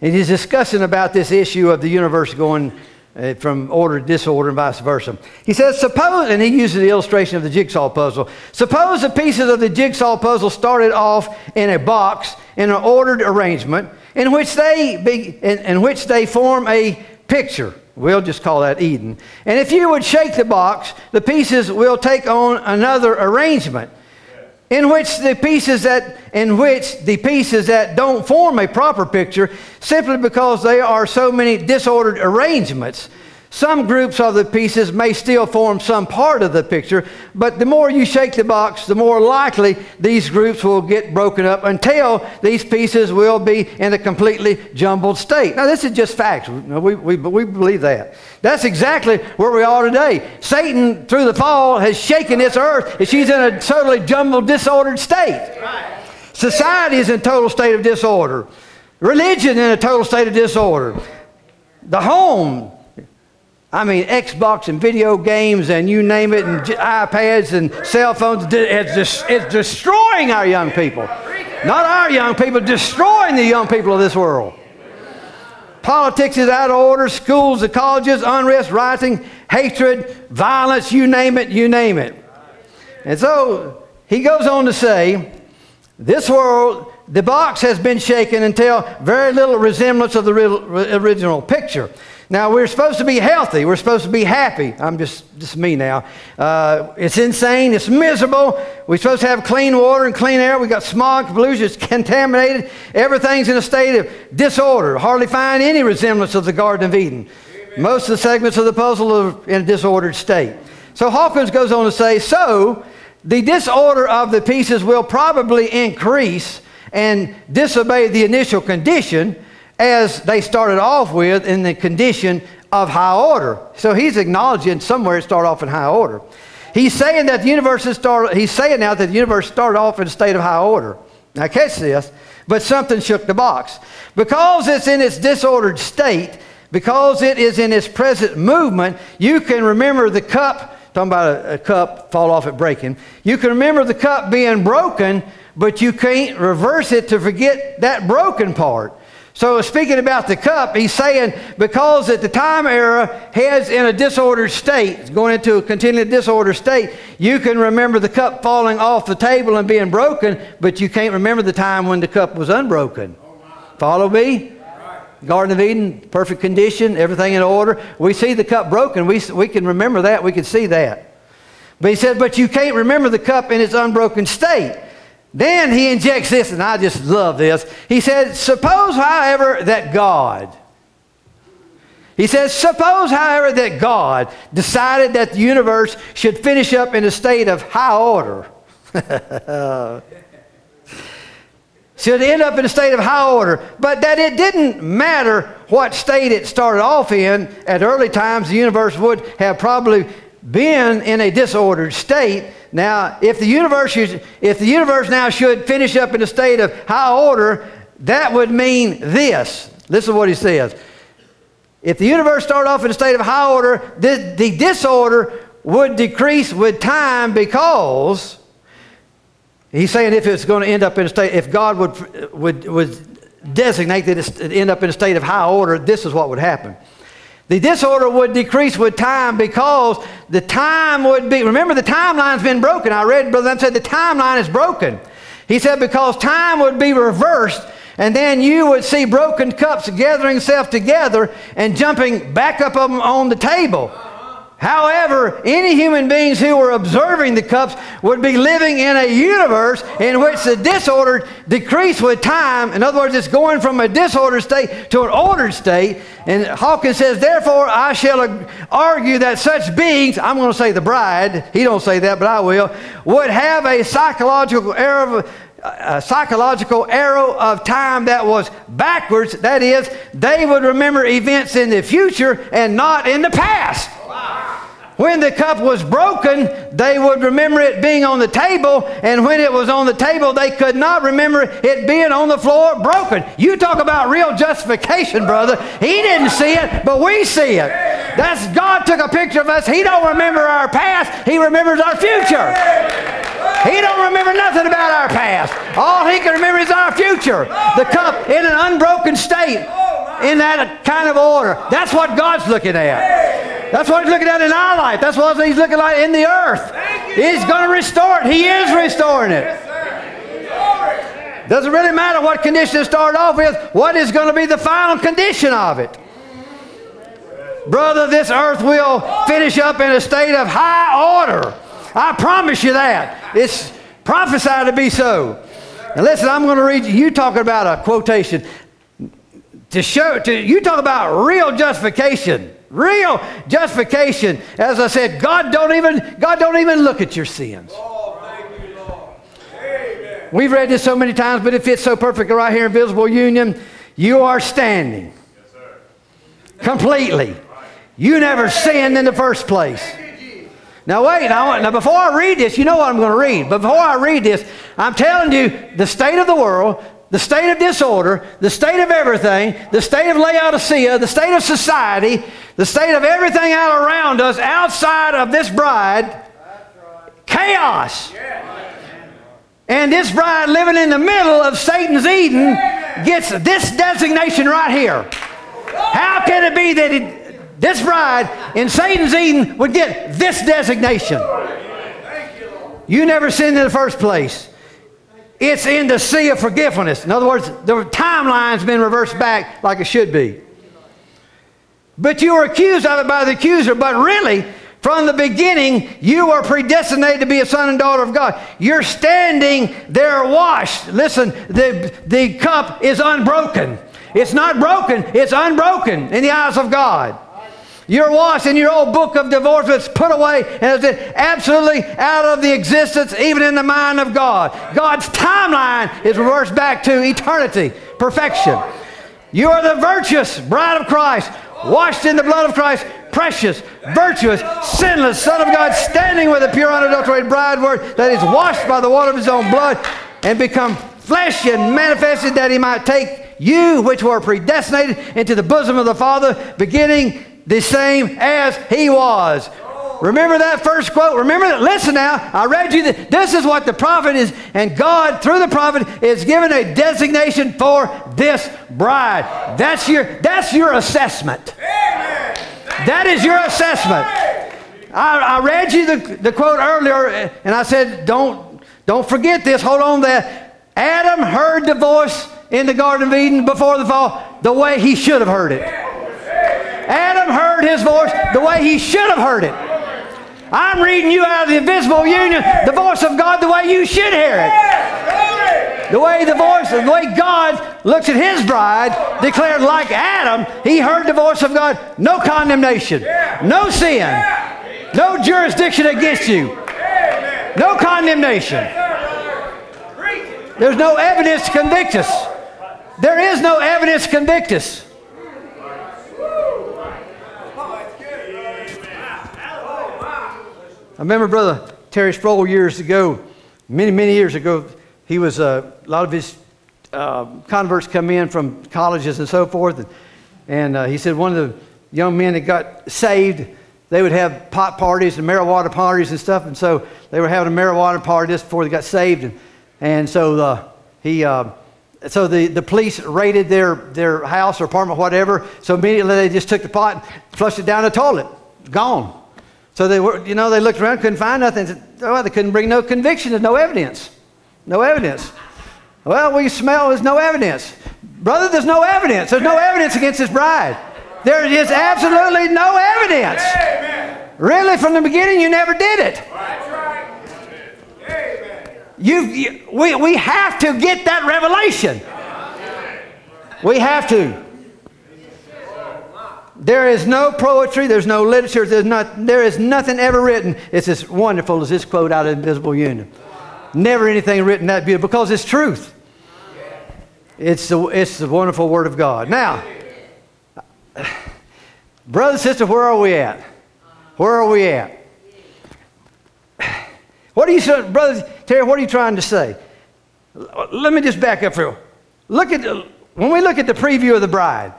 and he's discussing about this issue of the universe going uh, from order to disorder and vice versa. He says, suppose, and he uses the illustration of the jigsaw puzzle. Suppose the pieces of the jigsaw puzzle started off in a box in an ordered arrangement in which they, be, in, in which they form a picture. We'll just call that Eden. And if you would shake the box, the pieces will take on another arrangement in which the pieces that in which the pieces that don't form a proper picture simply because they are so many disordered arrangements some groups of the pieces may still form some part of the picture but the more you shake the box the more likely these groups will get broken up until these pieces will be in a completely jumbled state. Now this is just facts. We, we, we believe that. That's exactly where we are today. Satan through the fall has shaken this earth and she's in a totally jumbled disordered state. Society is in total state of disorder. Religion in a total state of disorder. The home, I mean, Xbox and video games and you name it, and iPads and cell phones, it's, it's destroying our young people. Not our young people, destroying the young people of this world. Politics is out of order, schools, the colleges, unrest, rioting, hatred, violence, you name it, you name it. And so he goes on to say, this world, the box has been shaken until very little resemblance of the original picture. Now, we're supposed to be healthy. We're supposed to be happy. I'm just, just me now. Uh, it's insane. It's miserable. We're supposed to have clean water and clean air. we got smog, pollution. It's contaminated. Everything's in a state of disorder. Hardly find any resemblance of the Garden of Eden. Most of the segments of the puzzle are in a disordered state. So Hawkins goes on to say, so the disorder of the pieces will probably increase and disobey the initial condition as they started off with in the condition of high order. So he's acknowledging somewhere it started off in high order. He's saying that the universe has started, he's saying now that the universe started off in a state of high order. Now catch this, but something shook the box. Because it's in its disordered state, because it is in its present movement, you can remember the cup talking about a, a, cup fall off at breaking. You can remember the cup being broken, but you can't reverse it to forget that broken part. So, speaking about the cup, he's saying because at the time era heads in a disordered state, going into a continually disordered state, you can remember the cup falling off the table and being broken, but you can't remember the time when the cup was unbroken. Follow me? Garden of Eden, perfect condition, everything in order. We see the cup broken. We, we can remember that. We can see that. But he said, but you can't remember the cup in its unbroken state. Then he injects this, and I just love this. He said, Suppose, however, that God, he says, Suppose, however, that God decided that the universe should finish up in a state of high order. (laughs) should end up in a state of high order, but that it didn't matter what state it started off in. At early times, the universe would have probably been in a disordered state. Now, if the universe, if the universe now should finish up in a state of high order, that would mean this. Listen to what he says. If the universe started off in a state of high order, the, the disorder would decrease with time because he's saying if it's going to end up in a state, if God would, would, would designate that it end up in a state of high order, this is what would happen. The disorder would decrease with time because the time would be, remember the timeline's been broken. I read Brother said the timeline is broken. He said because time would be reversed and then you would see broken cups gathering itself together and jumping back up on the table. However, any human beings who were observing the cups would be living in a universe in which the disorder decreased with time. In other words, it's going from a disordered state to an ordered state. And Hawkins says, therefore, I shall argue that such beings, I'm going to say the bride, he don't say that, but I will, would have a psychological error a psychological arrow of time that was backwards. That is, they would remember events in the future and not in the past. When the cup was broken, they would remember it being on the table, and when it was on the table, they could not remember it being on the floor broken. You talk about real justification, brother. He didn't see it, but we see it. That's God took a picture of us. He don't remember our past, He remembers our future. He don't remember nothing about our past. All he can remember is our future. The cup in an unbroken state, in that kind of order. That's what God's looking at. That's what he's looking at in our life. That's what he's looking at in the earth. He's going to restore it. He is restoring it. Doesn't really matter what condition it started off with, what is going to be the final condition of it. Brother, this earth will finish up in a state of high order. I promise you that. It's prophesied to be so. And listen, I'm going to read you. You talking about a quotation to show to you talk about real justification. Real justification. As I said, God don't even God don't even look at your sins. Oh, you. We've read this so many times, but it fits so perfectly right here in visible union. You are standing completely. You never sinned in the first place. Now wait, now before I read this, you know what I'm going to read. But before I read this, I'm telling you the state of the world, the state of disorder, the state of everything, the state of Laodicea, the state of society, the state of everything out around us outside of this bride, chaos. And this bride living in the middle of Satan's Eden gets this designation right here. How can it be that it, this bride in Satan's Eden would get this designation. You never sinned in the first place. It's in the sea of forgiveness. In other words, the timeline's been reversed back like it should be. But you were accused of it by the accuser, but really, from the beginning, you were predestinated to be a son and daughter of God. You're standing there washed. Listen, the, the cup is unbroken. It's not broken, it's unbroken in the eyes of God. You're washed and your old book of divorce was put away and is absolutely out of the existence, even in the mind of God. God's timeline is reversed back to eternity, perfection. You are the virtuous bride of Christ, washed in the blood of Christ, precious, virtuous, sinless Son of God, standing with a pure, unadulterated bride word that is washed by the water of his own blood and become flesh and manifested that he might take you, which were predestinated, into the bosom of the Father, beginning the same as he was. Remember that first quote? Remember that? Listen now. I read you that this is what the prophet is, and God, through the prophet, is given a designation for this bride. That's your, that's your assessment. That is your assessment. I, I read you the, the quote earlier, eh, and I said, don't, don't forget this. Hold on there. Adam heard the voice in the Garden of Eden before the fall the way he should have heard it. Adam heard his voice the way he should have heard it. I'm reading you out of the invisible union, the voice of God the way you should hear it. The way the voice, the way God looks at his bride, declared like Adam, he heard the voice of God, no condemnation, no sin, no jurisdiction against you, no condemnation. There's no evidence to convict us. There is no evidence to convict us. I remember Brother Terry Sproul years ago, many, many years ago, he was, uh, a lot of his uh, converts come in from colleges and so forth. And, and uh, he said one of the young men that got saved, they would have pot parties and marijuana parties and stuff. And so they were having a marijuana party just before they got saved. And, and so uh, he, uh, so the, the police raided their, their house or apartment, whatever. So immediately they just took the pot and flushed it down the toilet. Gone. So they were, you know, they looked around, couldn't find nothing. Said, oh, they couldn't bring no conviction. There's no evidence. No evidence. Well, we smell, there's no evidence. Brother, there's no evidence. There's no evidence against this bride. There is absolutely no evidence. Really, from the beginning, you never did it. You, you, we, we have to get that revelation. We have to. There is no poetry, there's no literature, there's not, there is nothing ever written. It's as wonderful as this quote out of Invisible Union. Never anything written that beautiful because it's truth. It's the, it's the wonderful Word of God. Now, brother, sister, where are we at? Where are we at? What are you, brother Terry? What are you trying to say? Let me just back up for you. Look at when we look at the preview of the bride.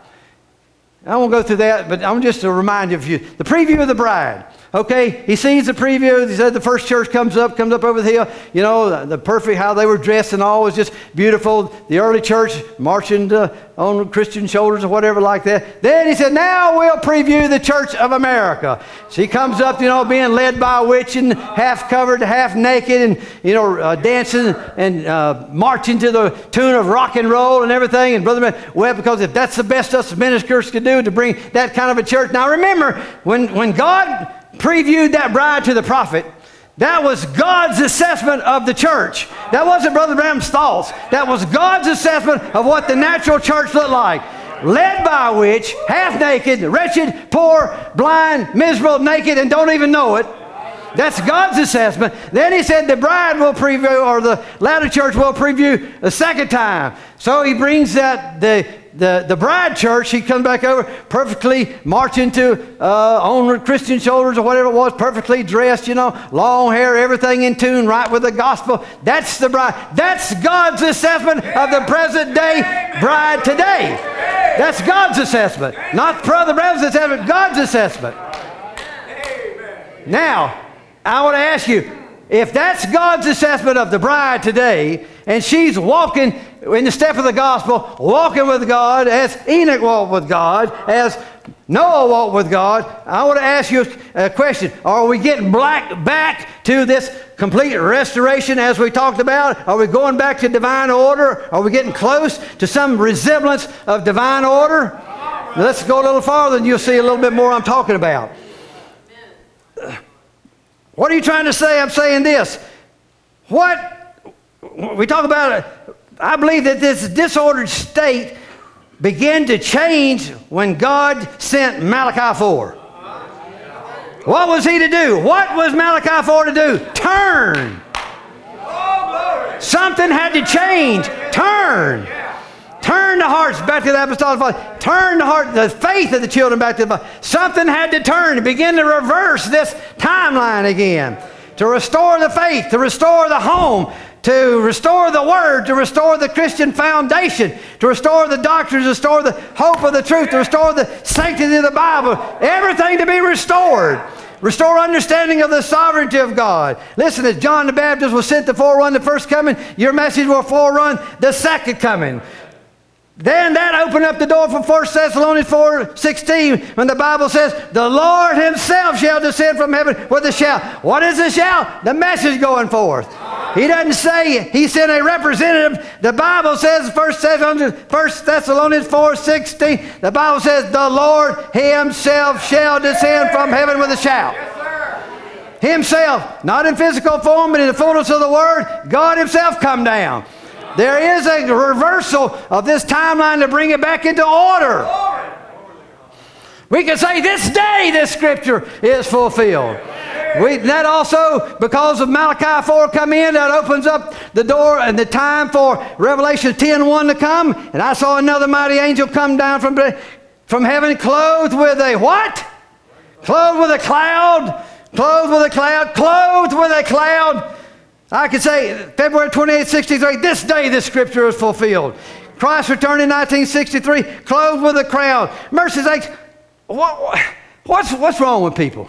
I won't go through that, but I'm just to remind you of you. The preview of the bride. Okay, he sees the preview. He said the first church comes up, comes up over the hill. You know, the, the perfect, how they were dressed and all was just beautiful. The early church marching to, on Christian shoulders or whatever like that. Then he said, now we'll preview the church of America. She comes up, you know, being led by a witch and half covered, half naked, and, you know, uh, dancing and uh, marching to the tune of rock and roll and everything. And Brother Man, well, because if that's the best us ministers could do to bring that kind of a church. Now remember, when, when God previewed that bride to the prophet, that was God's assessment of the church. That wasn't Brother Branham's thoughts. That was God's assessment of what the natural church looked like. Led by witch, half naked, wretched, poor, blind, miserable, naked, and don't even know it. That's God's assessment. Then he said the bride will preview, or the latter church will preview a second time. So he brings that the the, the bride church, he comes back over perfectly marching to uh, on Christian shoulders or whatever it was, perfectly dressed, you know, long hair, everything in tune, right with the gospel. That's the bride. That's God's assessment of the present day bride today. That's God's assessment, not Brother Branham's assessment, God's assessment. Now, I want to ask you, if that's God's assessment of the bride today, and she's walking in the step of the gospel, walking with God as Enoch walked with God, as Noah walked with God, I want to ask you a question. Are we getting black back to this complete restoration as we talked about? Are we going back to divine order? Are we getting close to some resemblance of divine order? Let's go a little farther and you'll see a little bit more I'm talking about. What are you trying to say? I'm saying this. What we talk about. I believe that this disordered state began to change when God sent Malachi 4. What was he to do? What was Malachi 4 to do? Turn. Something had to change. Turn. Turn the hearts back to the apostolic father. Turn the heart, the faith of the children back to the father. Something had to turn and begin to reverse this timeline again. To restore the faith, to restore the home, to restore the word, to restore the Christian foundation, to restore the doctrine, to restore the hope of the truth, to restore the sanctity of the Bible, everything to be restored. Restore understanding of the sovereignty of God. Listen, as John the Baptist was sent to forerun the first coming, your message will forerun the second coming. Then that opened up the door for 1 Thessalonians 4 16, when the Bible says, The Lord Himself shall descend from heaven with a shout. What is the shout? The message going forth. He doesn't say He sent a representative. The Bible says, 1 Thessalonians, 1 Thessalonians 4 16, the Bible says, The Lord Himself shall descend from heaven with a shout. Himself, not in physical form, but in the fullness of the Word, God Himself come down. There is a reversal of this timeline to bring it back into order. We can say this day this scripture is fulfilled. We, that also, because of Malachi 4 come in, that opens up the door and the time for Revelation 10 1 to come. And I saw another mighty angel come down from, from heaven clothed with a what? Clothed with a cloud. Clothed with a cloud. Clothed with a cloud I could say February 28, 63, this day this scripture is fulfilled. Christ returned in 1963, clothed with a crown. Mercy sakes, what, what's, what's wrong with people?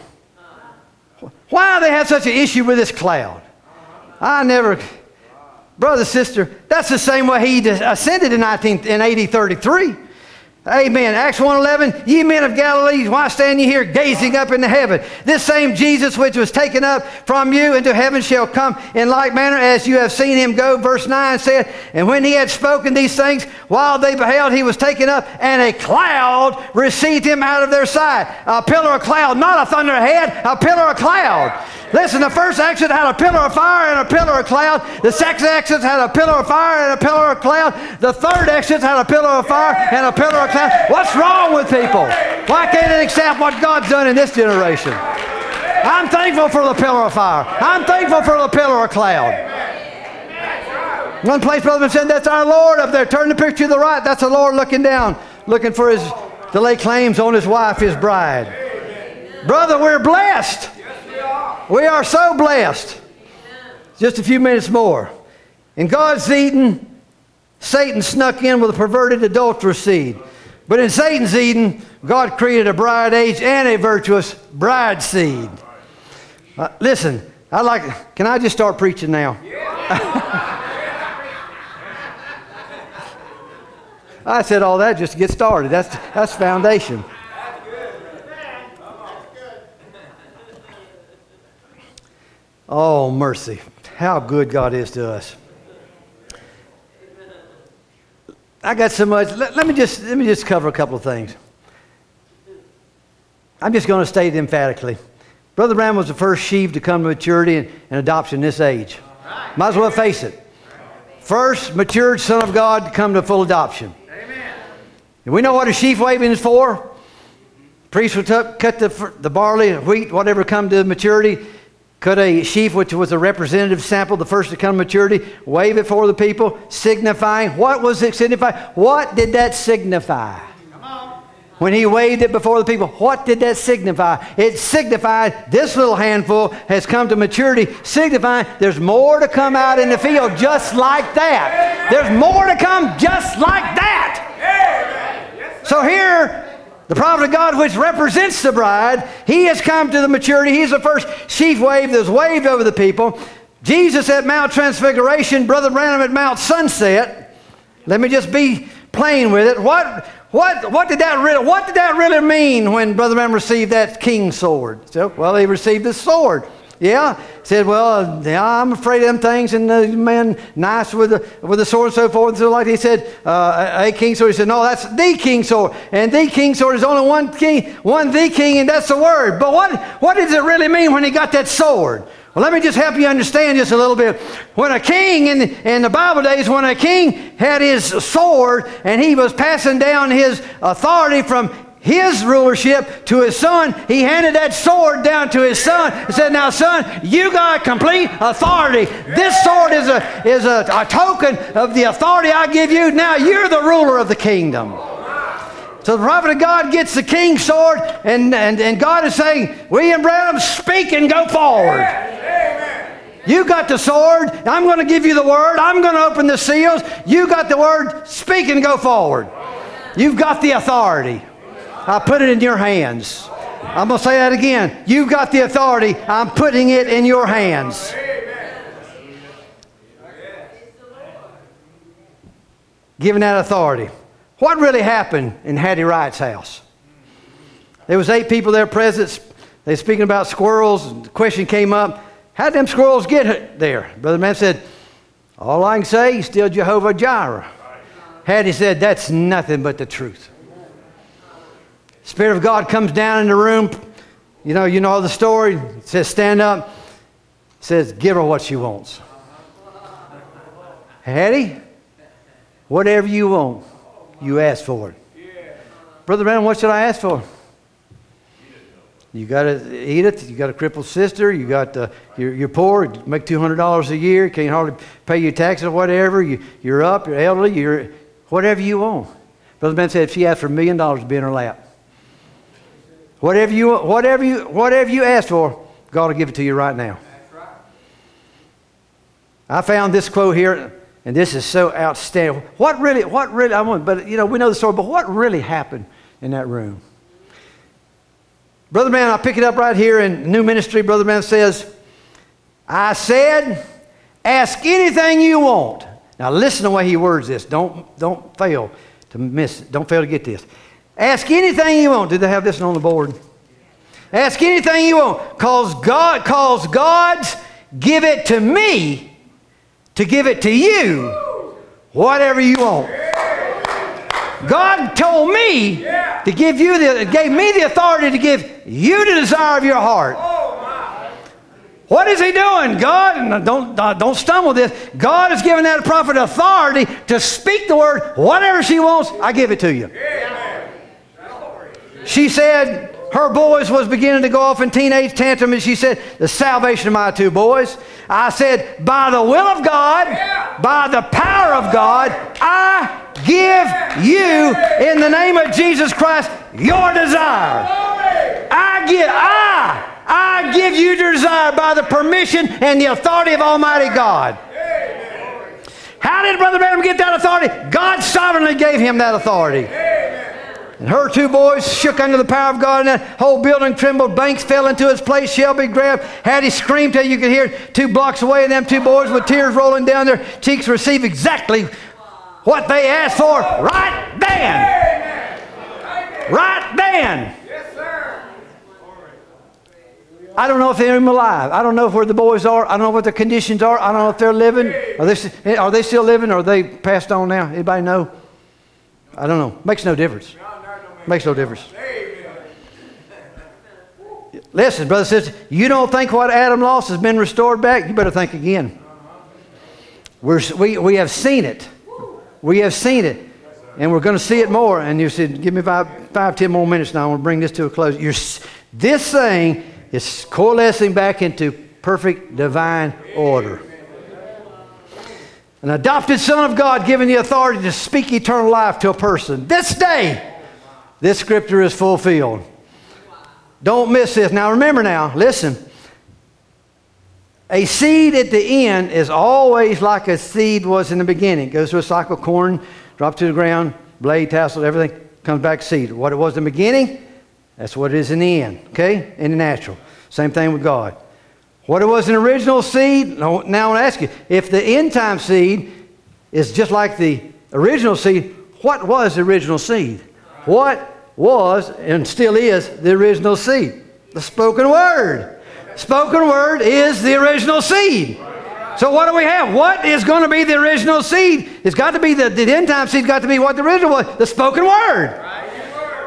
Why do they have such an issue with this cloud? I never, brother, sister, that's the same way he ascended in, 19, in AD 33. Amen. Acts 1.11, ye men of Galilee, why stand ye here gazing up into heaven? This same Jesus which was taken up from you into heaven shall come in like manner as you have seen him go. Verse 9 said, And when he had spoken these things, while they beheld, he was taken up, and a cloud received him out of their sight. A pillar of cloud, not a thunderhead, a pillar of cloud. Listen, the first exit had a pillar of fire and a pillar of cloud. The second exit had a pillar of fire and a pillar of cloud. The third exit had a pillar of fire and a pillar of cloud. What's wrong with people? Why can't they accept what God's done in this generation? I'm thankful for the pillar of fire. I'm thankful for the pillar of cloud. One place, Brother said, that's our Lord up there. Turn the picture to the right. That's the Lord looking down, looking for his to lay claims on his wife, his bride. Brother, we're blessed. We are so blessed. Just a few minutes more. In God's Eden, Satan snuck in with a perverted adulterous seed. But in Satan's Eden, God created a bride age and a virtuous bride seed. Uh, listen, I like. Can I just start preaching now? (laughs) I said all that just to get started. That's that's foundation. Oh, mercy. How good God is to us. I got so much. Let, let, me just, let me just cover a couple of things. I'm just going to state emphatically. Brother Branham was the first sheaf to come to maturity and, and adoption this age. Might as well face it. First matured son of God to come to full adoption. Amen. And we know what a sheaf waving is for. Priests would cut the, the barley, wheat, whatever come to maturity, Cut a sheaf, which was a representative sample, the first to come to maturity, wave it for the people, signifying. What was it signifying? What did that signify? When he waved it before the people, what did that signify? It signified this little handful has come to maturity, signifying there's more to come out in the field just like that. There's more to come just like that. So here, the prophet of God, which represents the bride, he has come to the maturity. He's the first sheaf wave that was waved over the people. Jesus at Mount Transfiguration, Brother Branham at Mount Sunset. Let me just be plain with it. What, what, what, did, that really, what did that really mean when Brother Branham received that king's sword? So, well, he received the sword. Yeah. Said, well, yeah, I'm afraid of them things. And the man, nice with the, with the sword and so forth. And so, like he said, uh, a king sword. He said, no, that's the king sword. And the king sword is only one king, one the king, and that's the word. But what, what does it really mean when he got that sword? Well, let me just help you understand just a little bit. When a king in, in the Bible days, when a king had his sword and he was passing down his authority from his rulership to his son, he handed that sword down to his son and said, Now, son, you got complete authority. This sword is a, is a, a token of the authority I give you. Now you're the ruler of the kingdom. So the prophet of God gets the king's sword, and, and, and God is saying, William Branham, speak and go forward. You got the sword. I'm going to give you the word. I'm going to open the seals. You got the word. Speak and go forward. You've got the authority. I put it in your hands. I'm going to say that again. You've got the authority. I'm putting it in your hands. Giving that authority. What really happened in Hattie Wright's house? There was eight people there present. They speaking about squirrels. The question came up, how did them squirrels get there? Brother Branham said, all I can say, he's still Jehovah Jireh. Hattie said, that's nothing but the truth. Spirit of God comes down in the room. You know, you know the story. It says, stand up. It says, give her what she wants. Hattie, whatever you want, you ask for it. Brother Branham, what should I ask for? You got to eat it. You got a crippled sister. You got uh, you're, you're poor. You make two hundred dollars a year. Can't hardly pay your taxes or whatever. You, you're up. You're elderly. You're whatever you want. Brother Ben said if she asked for a million dollars to be in her lap, whatever you whatever you whatever you ask for, God will give it to you right now. I found this quote here, and this is so outstanding. What really? What really? I want, but you know we know the story. But what really happened in that room? Brother Branham, I pick it up right here in New Ministry. Brother Branham says, I said, ask anything you want. Now listen to the way he words this. Don't, don't fail to miss it. Don't fail to get this. Ask anything you want. Did they have this on the board? Ask anything you want. Cause God, cause God's give it to me to give it to you. Whatever you want. God told me to give you the, gave me the authority to give you the desire of your heart. What is he doing? God, and don't, uh, don't stumble this. God has given that prophet authority to speak the word. Whatever she wants, I give it to you. She said her boys was beginning to go off in teenage tantrum, and she said, the salvation of my two boys. I said, by the will of God, by the power of God, I give you in the name of Jesus Christ your desire. I give, I, I give you your desire by the permission and the authority of Almighty God. How did Brother Branham get that authority? God sovereignly gave him that authority. And her two boys shook under the power of God, and that whole building trembled. Banks fell into its place. Shelby grabbed. Hattie screamed till you could hear two blocks away, and them two boys with tears rolling down their cheeks received exactly what they asked for right then. Right then. I don't know if they're even alive. I don't know where the boys are. I don't know what their conditions are. I don't know if they're living. Are they, eh, are they still living or are they passed on now? Anybody know? I don't know. Makes no difference. Makes no difference. Listen, brother says, you don't think what Adam lost has been restored back? You better think again. We're, we, we have seen it. We have seen it. And we're going to see it more. And you said, give me five, five, ten more minutes now. I want to bring this to a close. You're, this thing is coalescing back into perfect divine order. An adopted son of God given the authority to speak eternal life to a person. This day, this scripture is fulfilled. Don't miss this. Now remember now, listen. A seed at the end is always like a seed was in the beginning. It goes through a cycle, corn, drop to the ground, blade, tassel, everything comes back seed. What it was in the beginning, that's what it is in the end, okay? In the natural. Same thing with God. What it was an original seed, now I want to ask you, if the end time seed is just like the original seed, what was the original seed? What was and still is the original seed? The spoken word. Spoken word is the original seed. So what do we have? What is going to be the original seed? It's got to be the, the end time seed's got to be what the original was, the spoken word.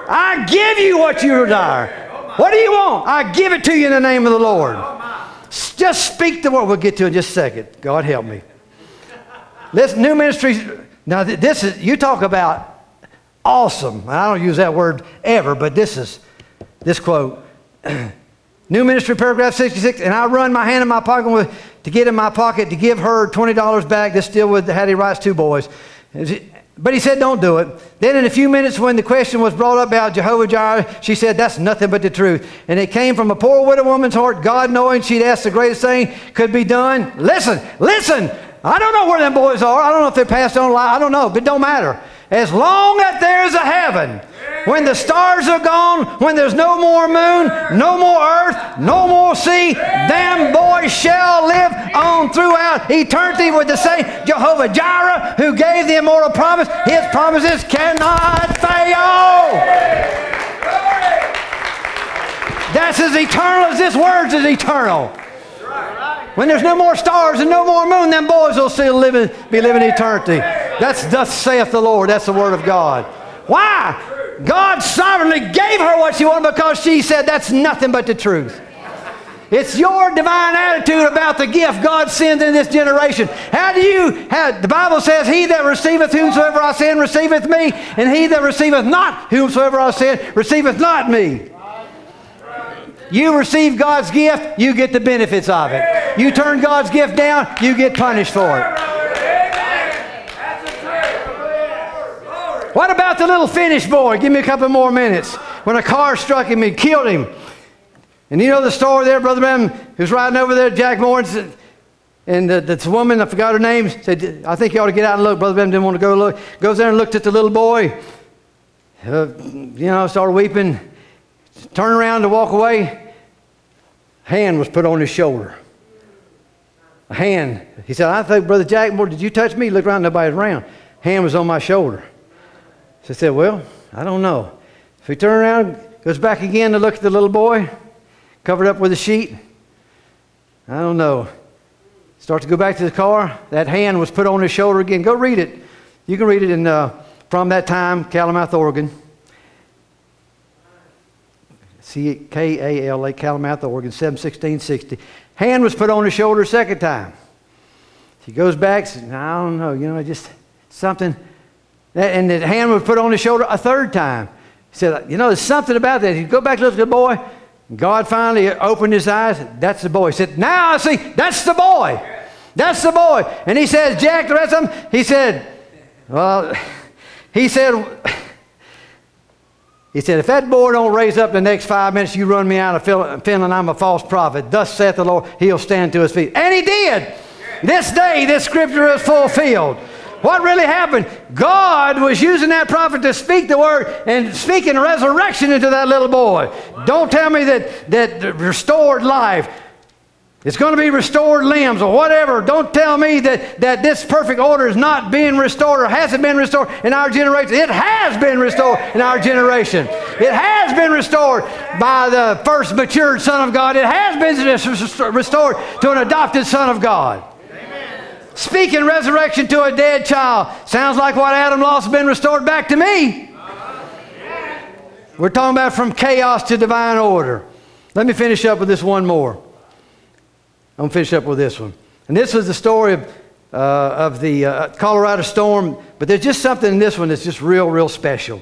I give you what you desire. What do you want? I give it to you in the name of the Lord. Just speak the word. We'll get to in just a second. God help me. Listen, new ministries. Now, this is, you talk about awesome. I don't use that word ever, but this is, this quote. (clears throat) New ministry, paragraph 66, and I run my hand in my pocket with, to get in my pocket to give her $20 back. This still with Hattie Wright's two boys. But he said, don't do it. Then in a few minutes when the question was brought up about Jehovah Jireh, she said, that's nothing but the truth. And it came from a poor widow woman's heart, God knowing she'd asked the greatest thing could be done. Listen, listen. I don't know where them boys are. I don't know if they're passed on. I don't know, but it don't matter. As long as there's a heaven, When the stars are gone, when there's no more moon, no more earth, no more sea, them boys shall live on throughout eternity with the same Jehovah Jireh who gave the immortal promise. His promises cannot fail. That's as eternal as this word's is eternal. When there's no more stars and no more moon, them boys will still be living eternity. That's thus saith the Lord. That's the word of God. Why? God sovereignly gave her what she wanted because she said that's nothing but the truth. It's your divine attitude about the gift God sends in this generation. How do you, how, the Bible says, He that receiveth whomsoever I send receiveth me, and he that receiveth not whomsoever I send receiveth not me. You receive God's gift, you get the benefits of it. You turn God's gift down, you get punished for it. What about the little Finnish boy? Give me a couple more minutes. When a car struck him and killed him. And you know the story there, Brother Branham, who's riding over there, Jack Morris, and the, this woman, I forgot her name, said, I think you ought to get out and look. Brother Branham didn't want to go look. Goes there and looked at the little boy. Uh, you know, started weeping. Turned around to walk away. Hand was put on his shoulder. A hand. He said, I think, Brother Jack, Moore, did you touch me? Look around, nobody's around. Hand was on my shoulder. So I said, Well, I don't know. So he turned around, goes back again to look at the little boy, covered up with a sheet. I don't know. Start to go back to the car. That hand was put on his shoulder again. Go read it. You can read it in uh, From That Time, Klamath, Oregon. C K A L A, Klamath, Oregon, 71660. Hand was put on his shoulder a second time. He goes back, says, I don't know, you know, just something. And the hand was put on his shoulder a third time. He said, You know, there's something about that. He go back, look at the boy. God finally opened his eyes. That's the boy. He said, Now I see, that's the boy. That's the boy. And he says, Jack, the rest of them, he said, Well, (laughs) he said, he said, If that boy don't raise up in the next five minutes, you run me out of Finland, I'm a false prophet. Thus saith the Lord, he'll stand to his feet. And he did. This day, this scripture is fulfilled. What really happened? God was using that prophet to speak the word and speaking resurrection into that little boy. Don't tell me that, that restored life. It's going to be restored limbs or whatever. Don't tell me that, that this perfect order is not being restored or hasn't been restored in our generation. It has been restored in our generation. It has been restored by the first matured Son of God. It has been restored to an adopted Son of God. Speaking resurrection to a dead child. Sounds like what Adam lost has been restored back to me. We're talking about from chaos to divine order. Let me finish up with this one more. I'm going to finish up with this one. And this was the story of, uh, of the uh, Colorado storm, but there's just something in this one that's just real, real special.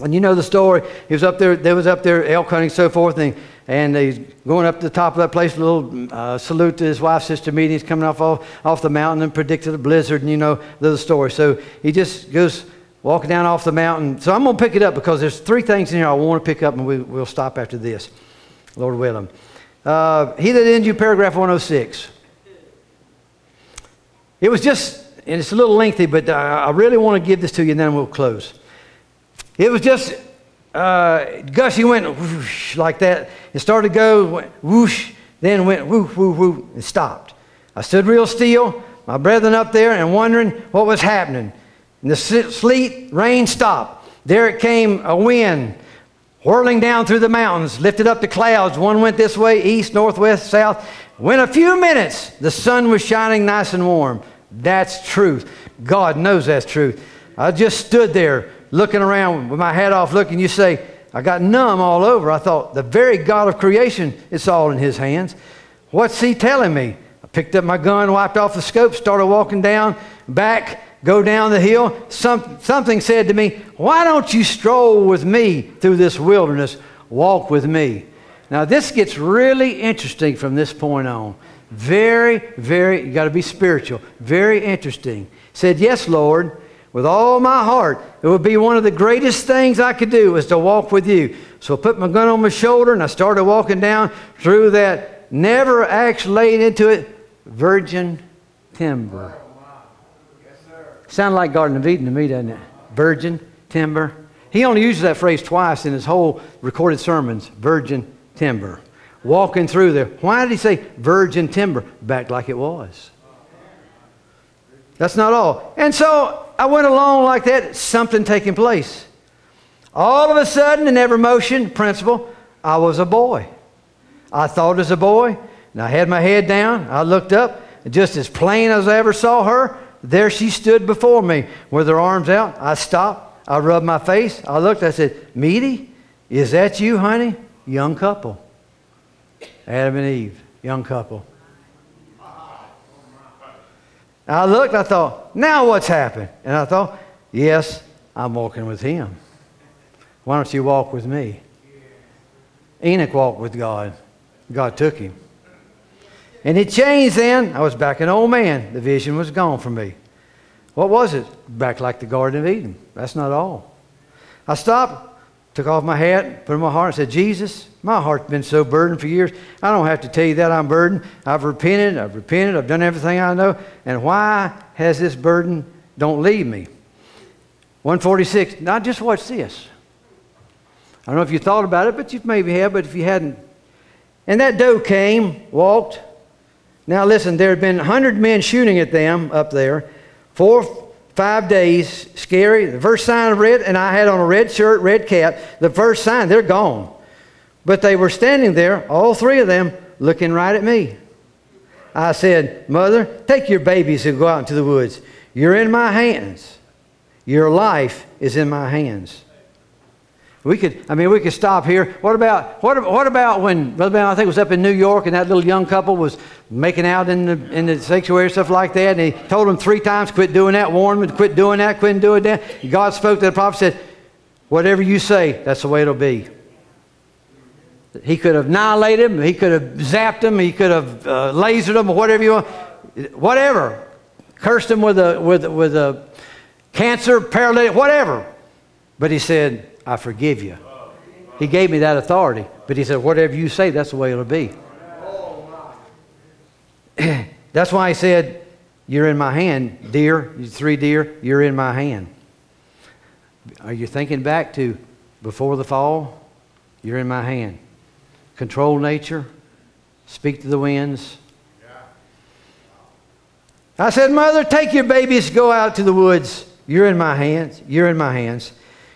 And you know the story. He was up there, they was up there elk hunting, so forth, and, and he's going up to the top of that place, a little uh, salute to his wife's sister meeting. He's coming off, off, off the mountain and predicted a blizzard, and you know the story. So he just goes walking down off the mountain. So I'm going to pick it up because there's three things in here I want to pick up, and we, we'll stop after this, Lord willing. Uh, he that ends you, paragraph 106. It was just, and it's a little lengthy, but I really want to give this to you, and then we'll close. It was just, uh, Gussie went whoosh like that. It started to go, whoosh, then went whoo, whoo, whoo, and stopped. I stood real still, my brethren up there, and wondering what was happening. And the sleet, rain stopped. There it came a wind whirling down through the mountains, lifted up the clouds. One went this way, east, northwest, south. When a few minutes, the sun was shining nice and warm. That's truth. God knows that's truth. I just stood there looking around with my hat off, looking. You say, I got numb all over. I thought, the very God of creation, it's all in His hands. What's He telling me? I picked up my gun, wiped off the scope, started walking down, back, go down the hill. Some, something said to me, Why don't you stroll with me through this wilderness? Walk with me. Now, this gets really interesting from this point on. Very, very, you got to be spiritual. Very interesting. Said, Yes, Lord, with all my heart. It would be one of the greatest things I could do is to walk with you. So I put my gun on my shoulder and I started walking down through that never actually laid into it virgin timber. Sound like Garden of Eden to me, doesn't it? Virgin timber. He only uses that phrase twice in his whole recorded sermons virgin timber. Walking through there. Why did he say virgin timber? Back like it was. That's not all. And so I went along like that, something taking place. All of a sudden, in every motion principle, I was a boy. I thought as a boy, and I had my head down. I looked up, just as plain as I ever saw her, there she stood before me with her arms out. I stopped. I rubbed my face. I looked. I said, Meda, is that you, honey? Young couple. Adam and Eve, young couple. I looked, I thought, now what's happened? And I thought, yes, I'm walking with him. Why don't you walk with me? Enoch walked with God. God took him. And it changed then. I was back an old man. The vision was gone from me. What was it? Back like the Garden of Eden. That's not all. I stopped, took off my hat, put in my heart, and said, Jesus, my heart's been so burdened for years. I don't have to tell you that I'm burdened. I've repented, I've repented, I've done everything I know. And why has this burden don't leave me? 146. Now just watch this. I don't know if you thought about it, but you maybe have, but if you hadn't. And that doe came, walked. Now listen, there had been 100 men shooting at them up there. Four, five days, scary. The first sign of red, and I had on a red shirt, red cap. The first sign, they're gone. But they were standing there, all three of them, looking right at me. I said, Mother, take your babies and go out into the woods. You're in my hands. Your life is in my hands. We could, I mean, we could stop here. What about, what, what about when, Brother Ben, I think was up in New York, and that little young couple was making out in the, in the sanctuary, stuff like that, and he told them three times, quit doing that, warned them quit doing that, quit doing that. God spoke to the prophet, said, whatever you say, that's the way it'll be. He could have annihilated him, he could have zapped him, he could have uh, lasered him, or whatever you want, whatever. Cursed him with a, with, with a cancer, paralytic, whatever. But he said, I forgive you. He gave me that authority. But he said, whatever you say, that's the way it'll be. (clears throat) that's why he said, You're in my hand, deer, you three deer, you're in my hand. Are you thinking back to before the fall? You're in my hand. Control nature, speak to the winds. I said, Mother, take your babies, go out to the woods. You're in my hands. You're in my hands.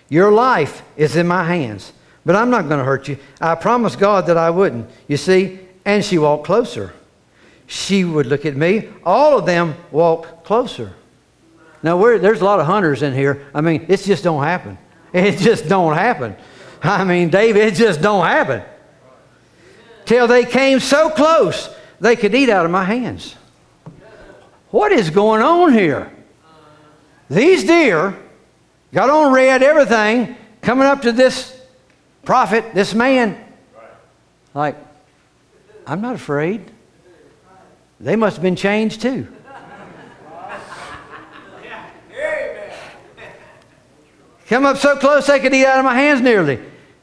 Your life is in my hands, but I'm not going to hurt you. I promised God that I wouldn't. You see? And she walked closer. She would look at me. All of them walked closer. Now, there's a lot of hunters in here. I mean, it just don't happen. (laughs) It just don't happen. I mean, David, it just don't happen. Till they came so close, they could eat out of my hands. What is going on here? These deer got on red, everything, coming up to this prophet, this man. Like, I'm not afraid. They must have been changed too. Come up so close they could eat out of my hands nearly.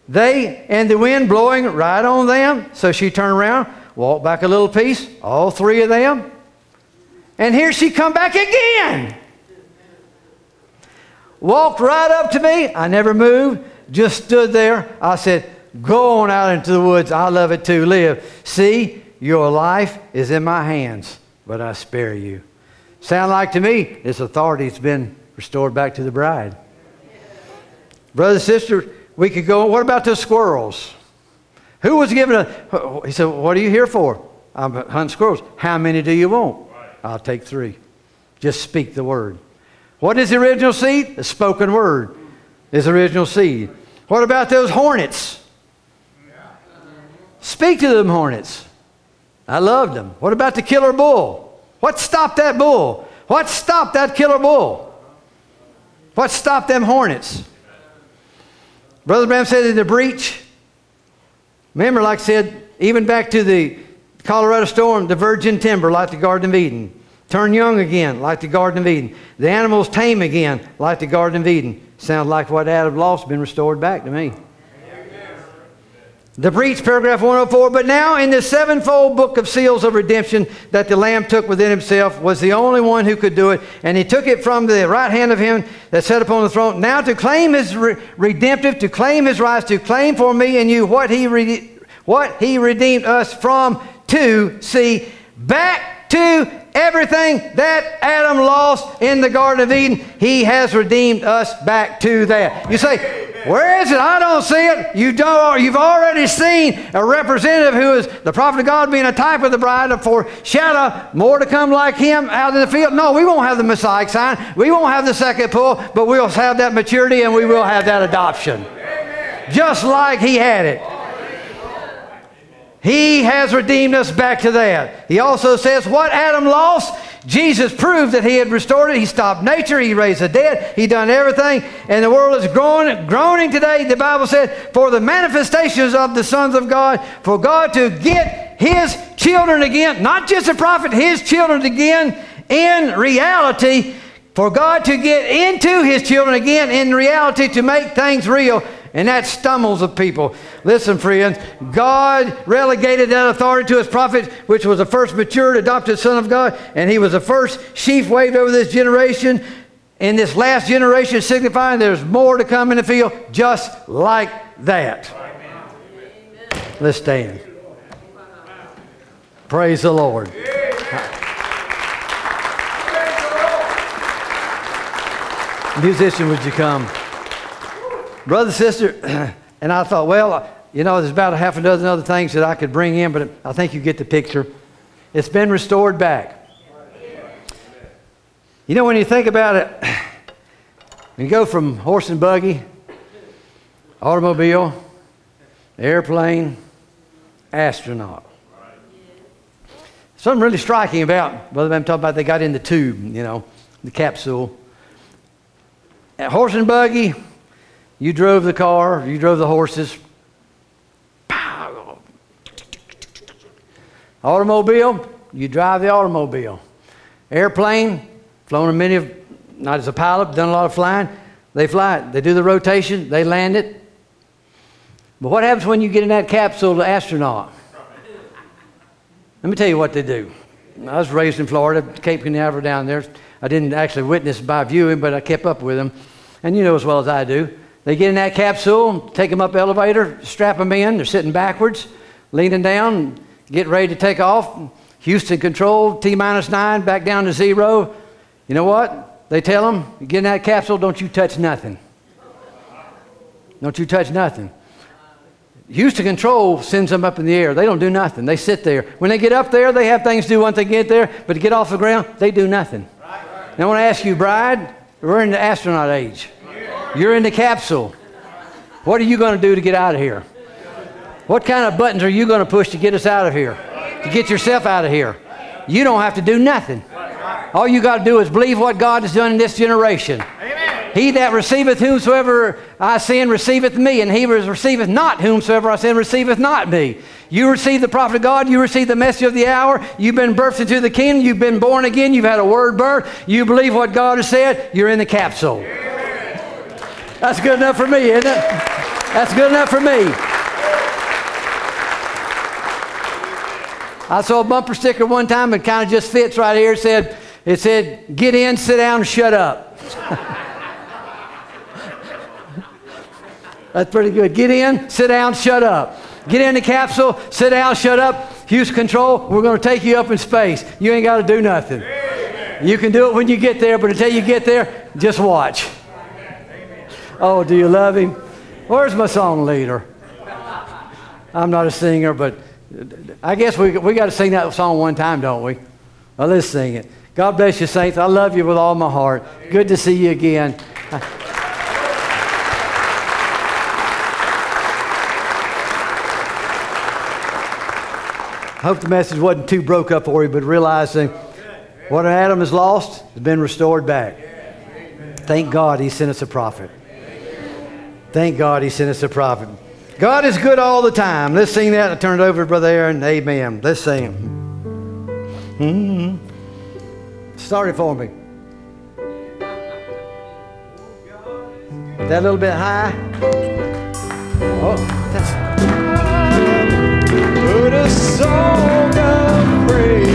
They and the wind blowing right on them. So she turned around, walked back a little piece, all three of them. And here she come back again walked right up to me. I never moved, just stood there. I said, Go on out into the woods. I love it too. Live. See, your life is in my hands, but I spare you. Sound like to me, this authority has been restored back to the bride. Brother, sister, we could go, what about the squirrels? Who was given a, he said, what are you here for? I'm hunting squirrels. How many do you want? I'll take three. Just speak the word. What is the original seed? The spoken word is the original seed. What about those hornets? Speak to them hornets. I loved them. What about the killer bull? What stopped that bull? What stopped that killer bull? What stopped them hornets? Brother Branham said in the breach, remember, like I said, even back to the Colorado storm, the virgin timber, like the Garden of Eden. Turn young again, like the Garden of Eden. The animals tame again, like the Garden of Eden. Sounds like what Adam lost been restored back to me. The breach, paragraph 104. But now, in the sevenfold book of seals of redemption that the Lamb took within himself, was the only one who could do it. And he took it from the right hand of him that sat upon the throne. Now, to claim his re- redemptive, to claim his rights, to claim for me and you what he, re- what he redeemed us from, to see back to everything that Adam lost in the Garden of Eden. He has redeemed us back to that. You say, where is it? I don't see it. You don't, you've already seen a representative who is the prophet of God being a type of the bride, a foreshadow, more to come like him out in the field. No, we won't have the Messiah sign. We won't have the second pull, but we'll have that maturity and we will have that adoption. Just like he had it. He has redeemed us back to that. He also says, What Adam lost, Jesus proved that he had restored it. He stopped nature. He raised the dead. He done everything. And the world is growing, groaning today. The Bible said, for the manifestations of the sons of God, for God to get his children again, not just a prophet, his children again in reality, for God to get into his children again in reality to make things real and that stumbles of people. Listen, friends, God relegated that authority to his prophet, which was the first matured, adopted son of God, and he was the first sheaf waved over this generation. In this last generation, signifying there's more to come in the field, just like that. Let's stand. Praise the Lord. Musician, would you come? Brother, sister, (clears throat) and I thought, well, you know, there's about a half a dozen other things that I could bring in, but I think you get the picture. It's been restored back. You know, when you think about it, (clears throat) you go from horse and buggy, automobile, airplane, astronaut. Something really striking about, Brother I'm talking about they got in the tube, you know, the capsule. Horse and buggy, you drove the car, you drove the horses. Automobile, you drive the automobile. Airplane, flown a many of, not as a pilot, done a lot of flying. They fly it. They do the rotation, they land it. But what happens when you get in that capsule, the astronaut? Let me tell you what they do. I was raised in Florida, Cape Canaveral down there. I didn't actually witness by viewing, but I kept up with them. And you know as well as I do. They get in that capsule, take them up elevator, strap them in. They're sitting backwards, leaning down, get ready to take off. Houston control, T minus nine, back down to zero. You know what? They tell them, you get in that capsule, don't you touch nothing. Don't you touch nothing. Houston Control sends them up in the air. They don't do nothing. They sit there. When they get up there, they have things to do once they get there, but to get off the ground, they do nothing. Now, I want to ask you, bride, we're in the astronaut age. You're in the capsule. What are you going to do to get out of here? What kind of buttons are you going to push to get us out of here? To get yourself out of here? You don't have to do nothing. All you got to do is believe what God has done in this generation. He that receiveth whomsoever I send receiveth me, and he that receiveth not whomsoever I send receiveth not me. You receive the prophet of God, you receive the message of the hour, you've been birthed into the kingdom, you've been born again, you've had a word birth, you believe what God has said, you're in the capsule. That's good enough for me, isn't it? That's good enough for me. I saw a bumper sticker one time, it kind of just fits right here. It said, it said, get in, sit down, shut up. (laughs) That's pretty good. Get in, sit down, shut up. Get in the capsule, sit down, shut up. Houston Control, we're going to take you up in space. You ain't got to do nothing. Amen. You can do it when you get there, but until you get there, just watch. Oh, do you love him? Where's my song leader? I'm not a singer, but I guess we, we got to sing that song one time, don't we? Well, let's sing it. God bless you, saints. I love you with all my heart. Good to see you again. I hope the message wasn't too broke up for you, but realizing what Adam has lost has been restored back. Thank God he sent us a prophet. Thank God he sent us a prophet. God is good all the time. Let's sing that. I turn it over to Brother Aaron. Amen. Let's sing. Mm-hmm. Start it for me. That little bit high. Oh, that's. song of praise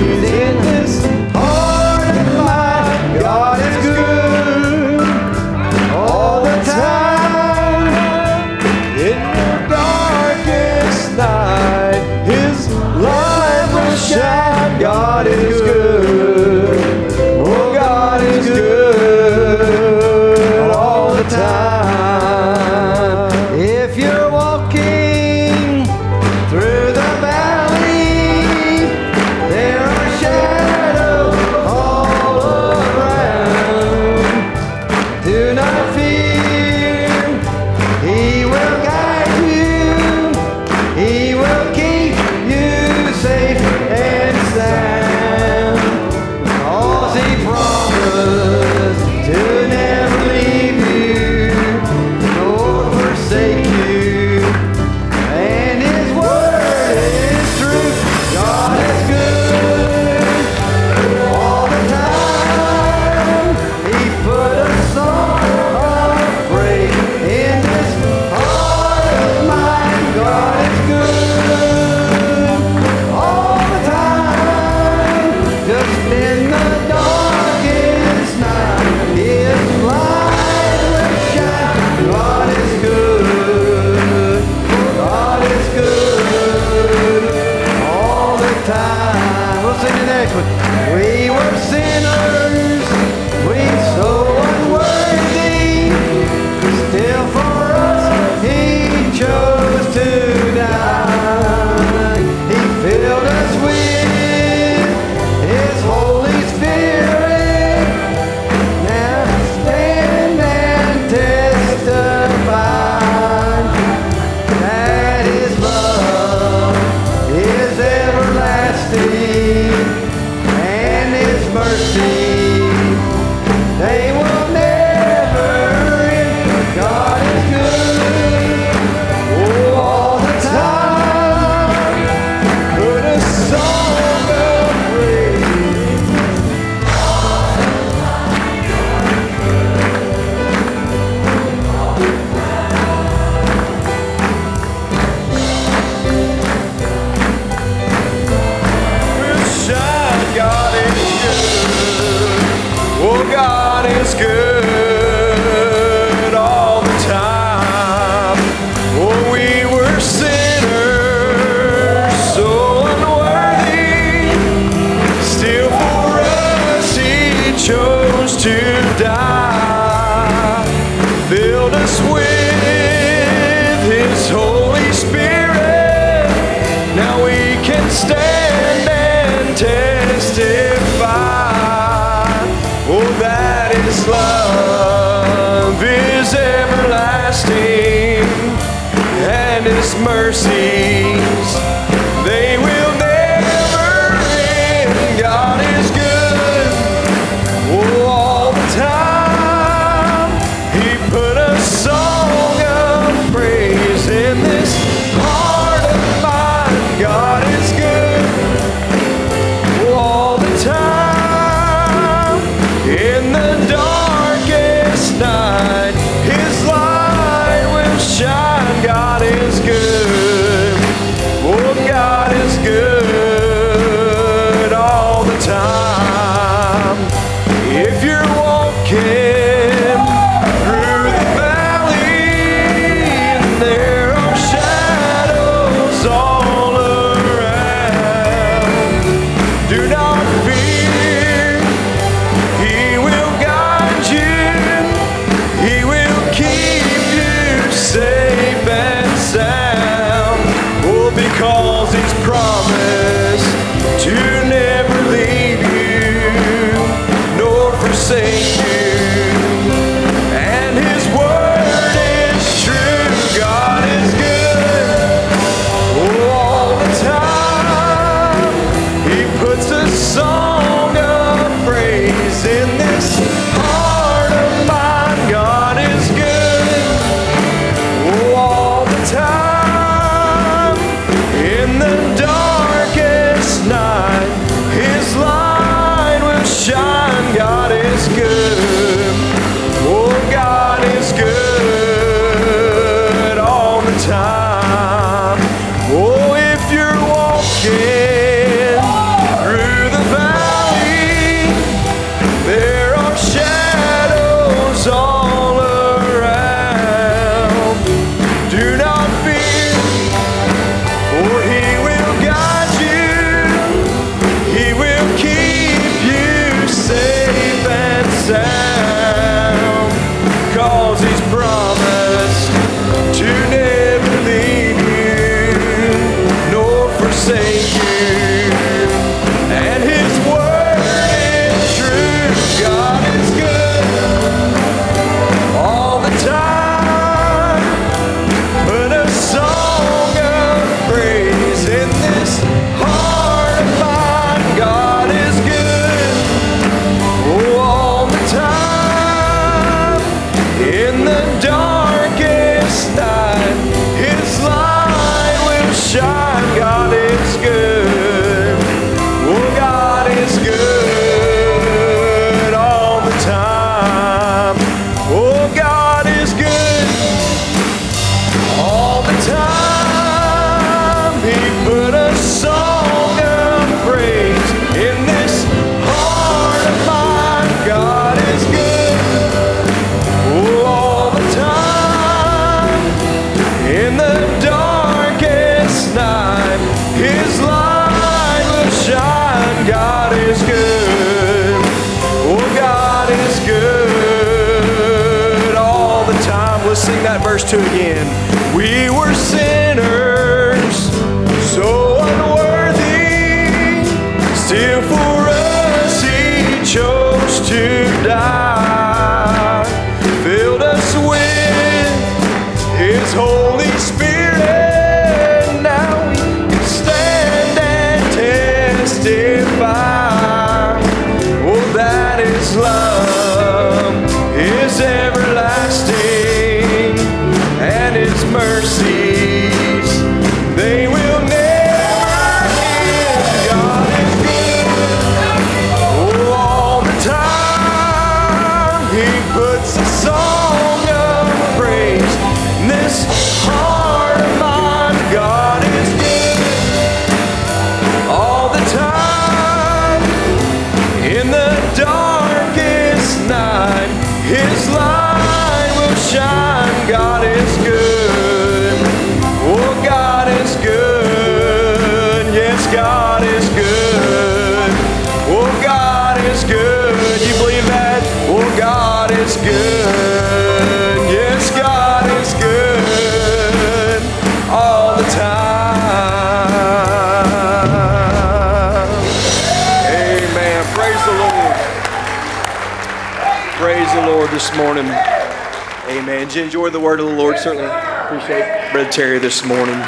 were God is good. Oh, God is good. You believe that? Oh, God is good. Yes, God is good all the time. Amen. Praise the Lord. Praise the Lord this morning. Amen. Did you enjoy the word of the Lord? Certainly appreciate Brother Terry this morning.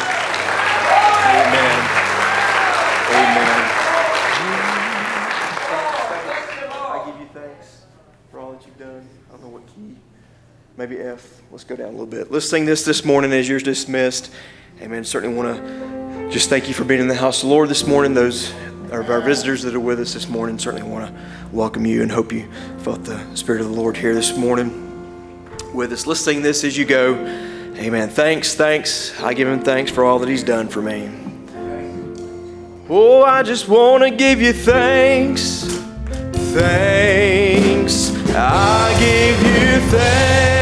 Let's go down a little bit. Let's sing this this morning as you're dismissed. Amen. Certainly want to just thank you for being in the house of the Lord this morning. Those of our visitors that are with us this morning certainly want to welcome you and hope you felt the Spirit of the Lord here this morning with us. Let's sing this as you go. Amen. Thanks, thanks. I give him thanks for all that he's done for me. Oh, I just want to give you thanks. Thanks. I give you thanks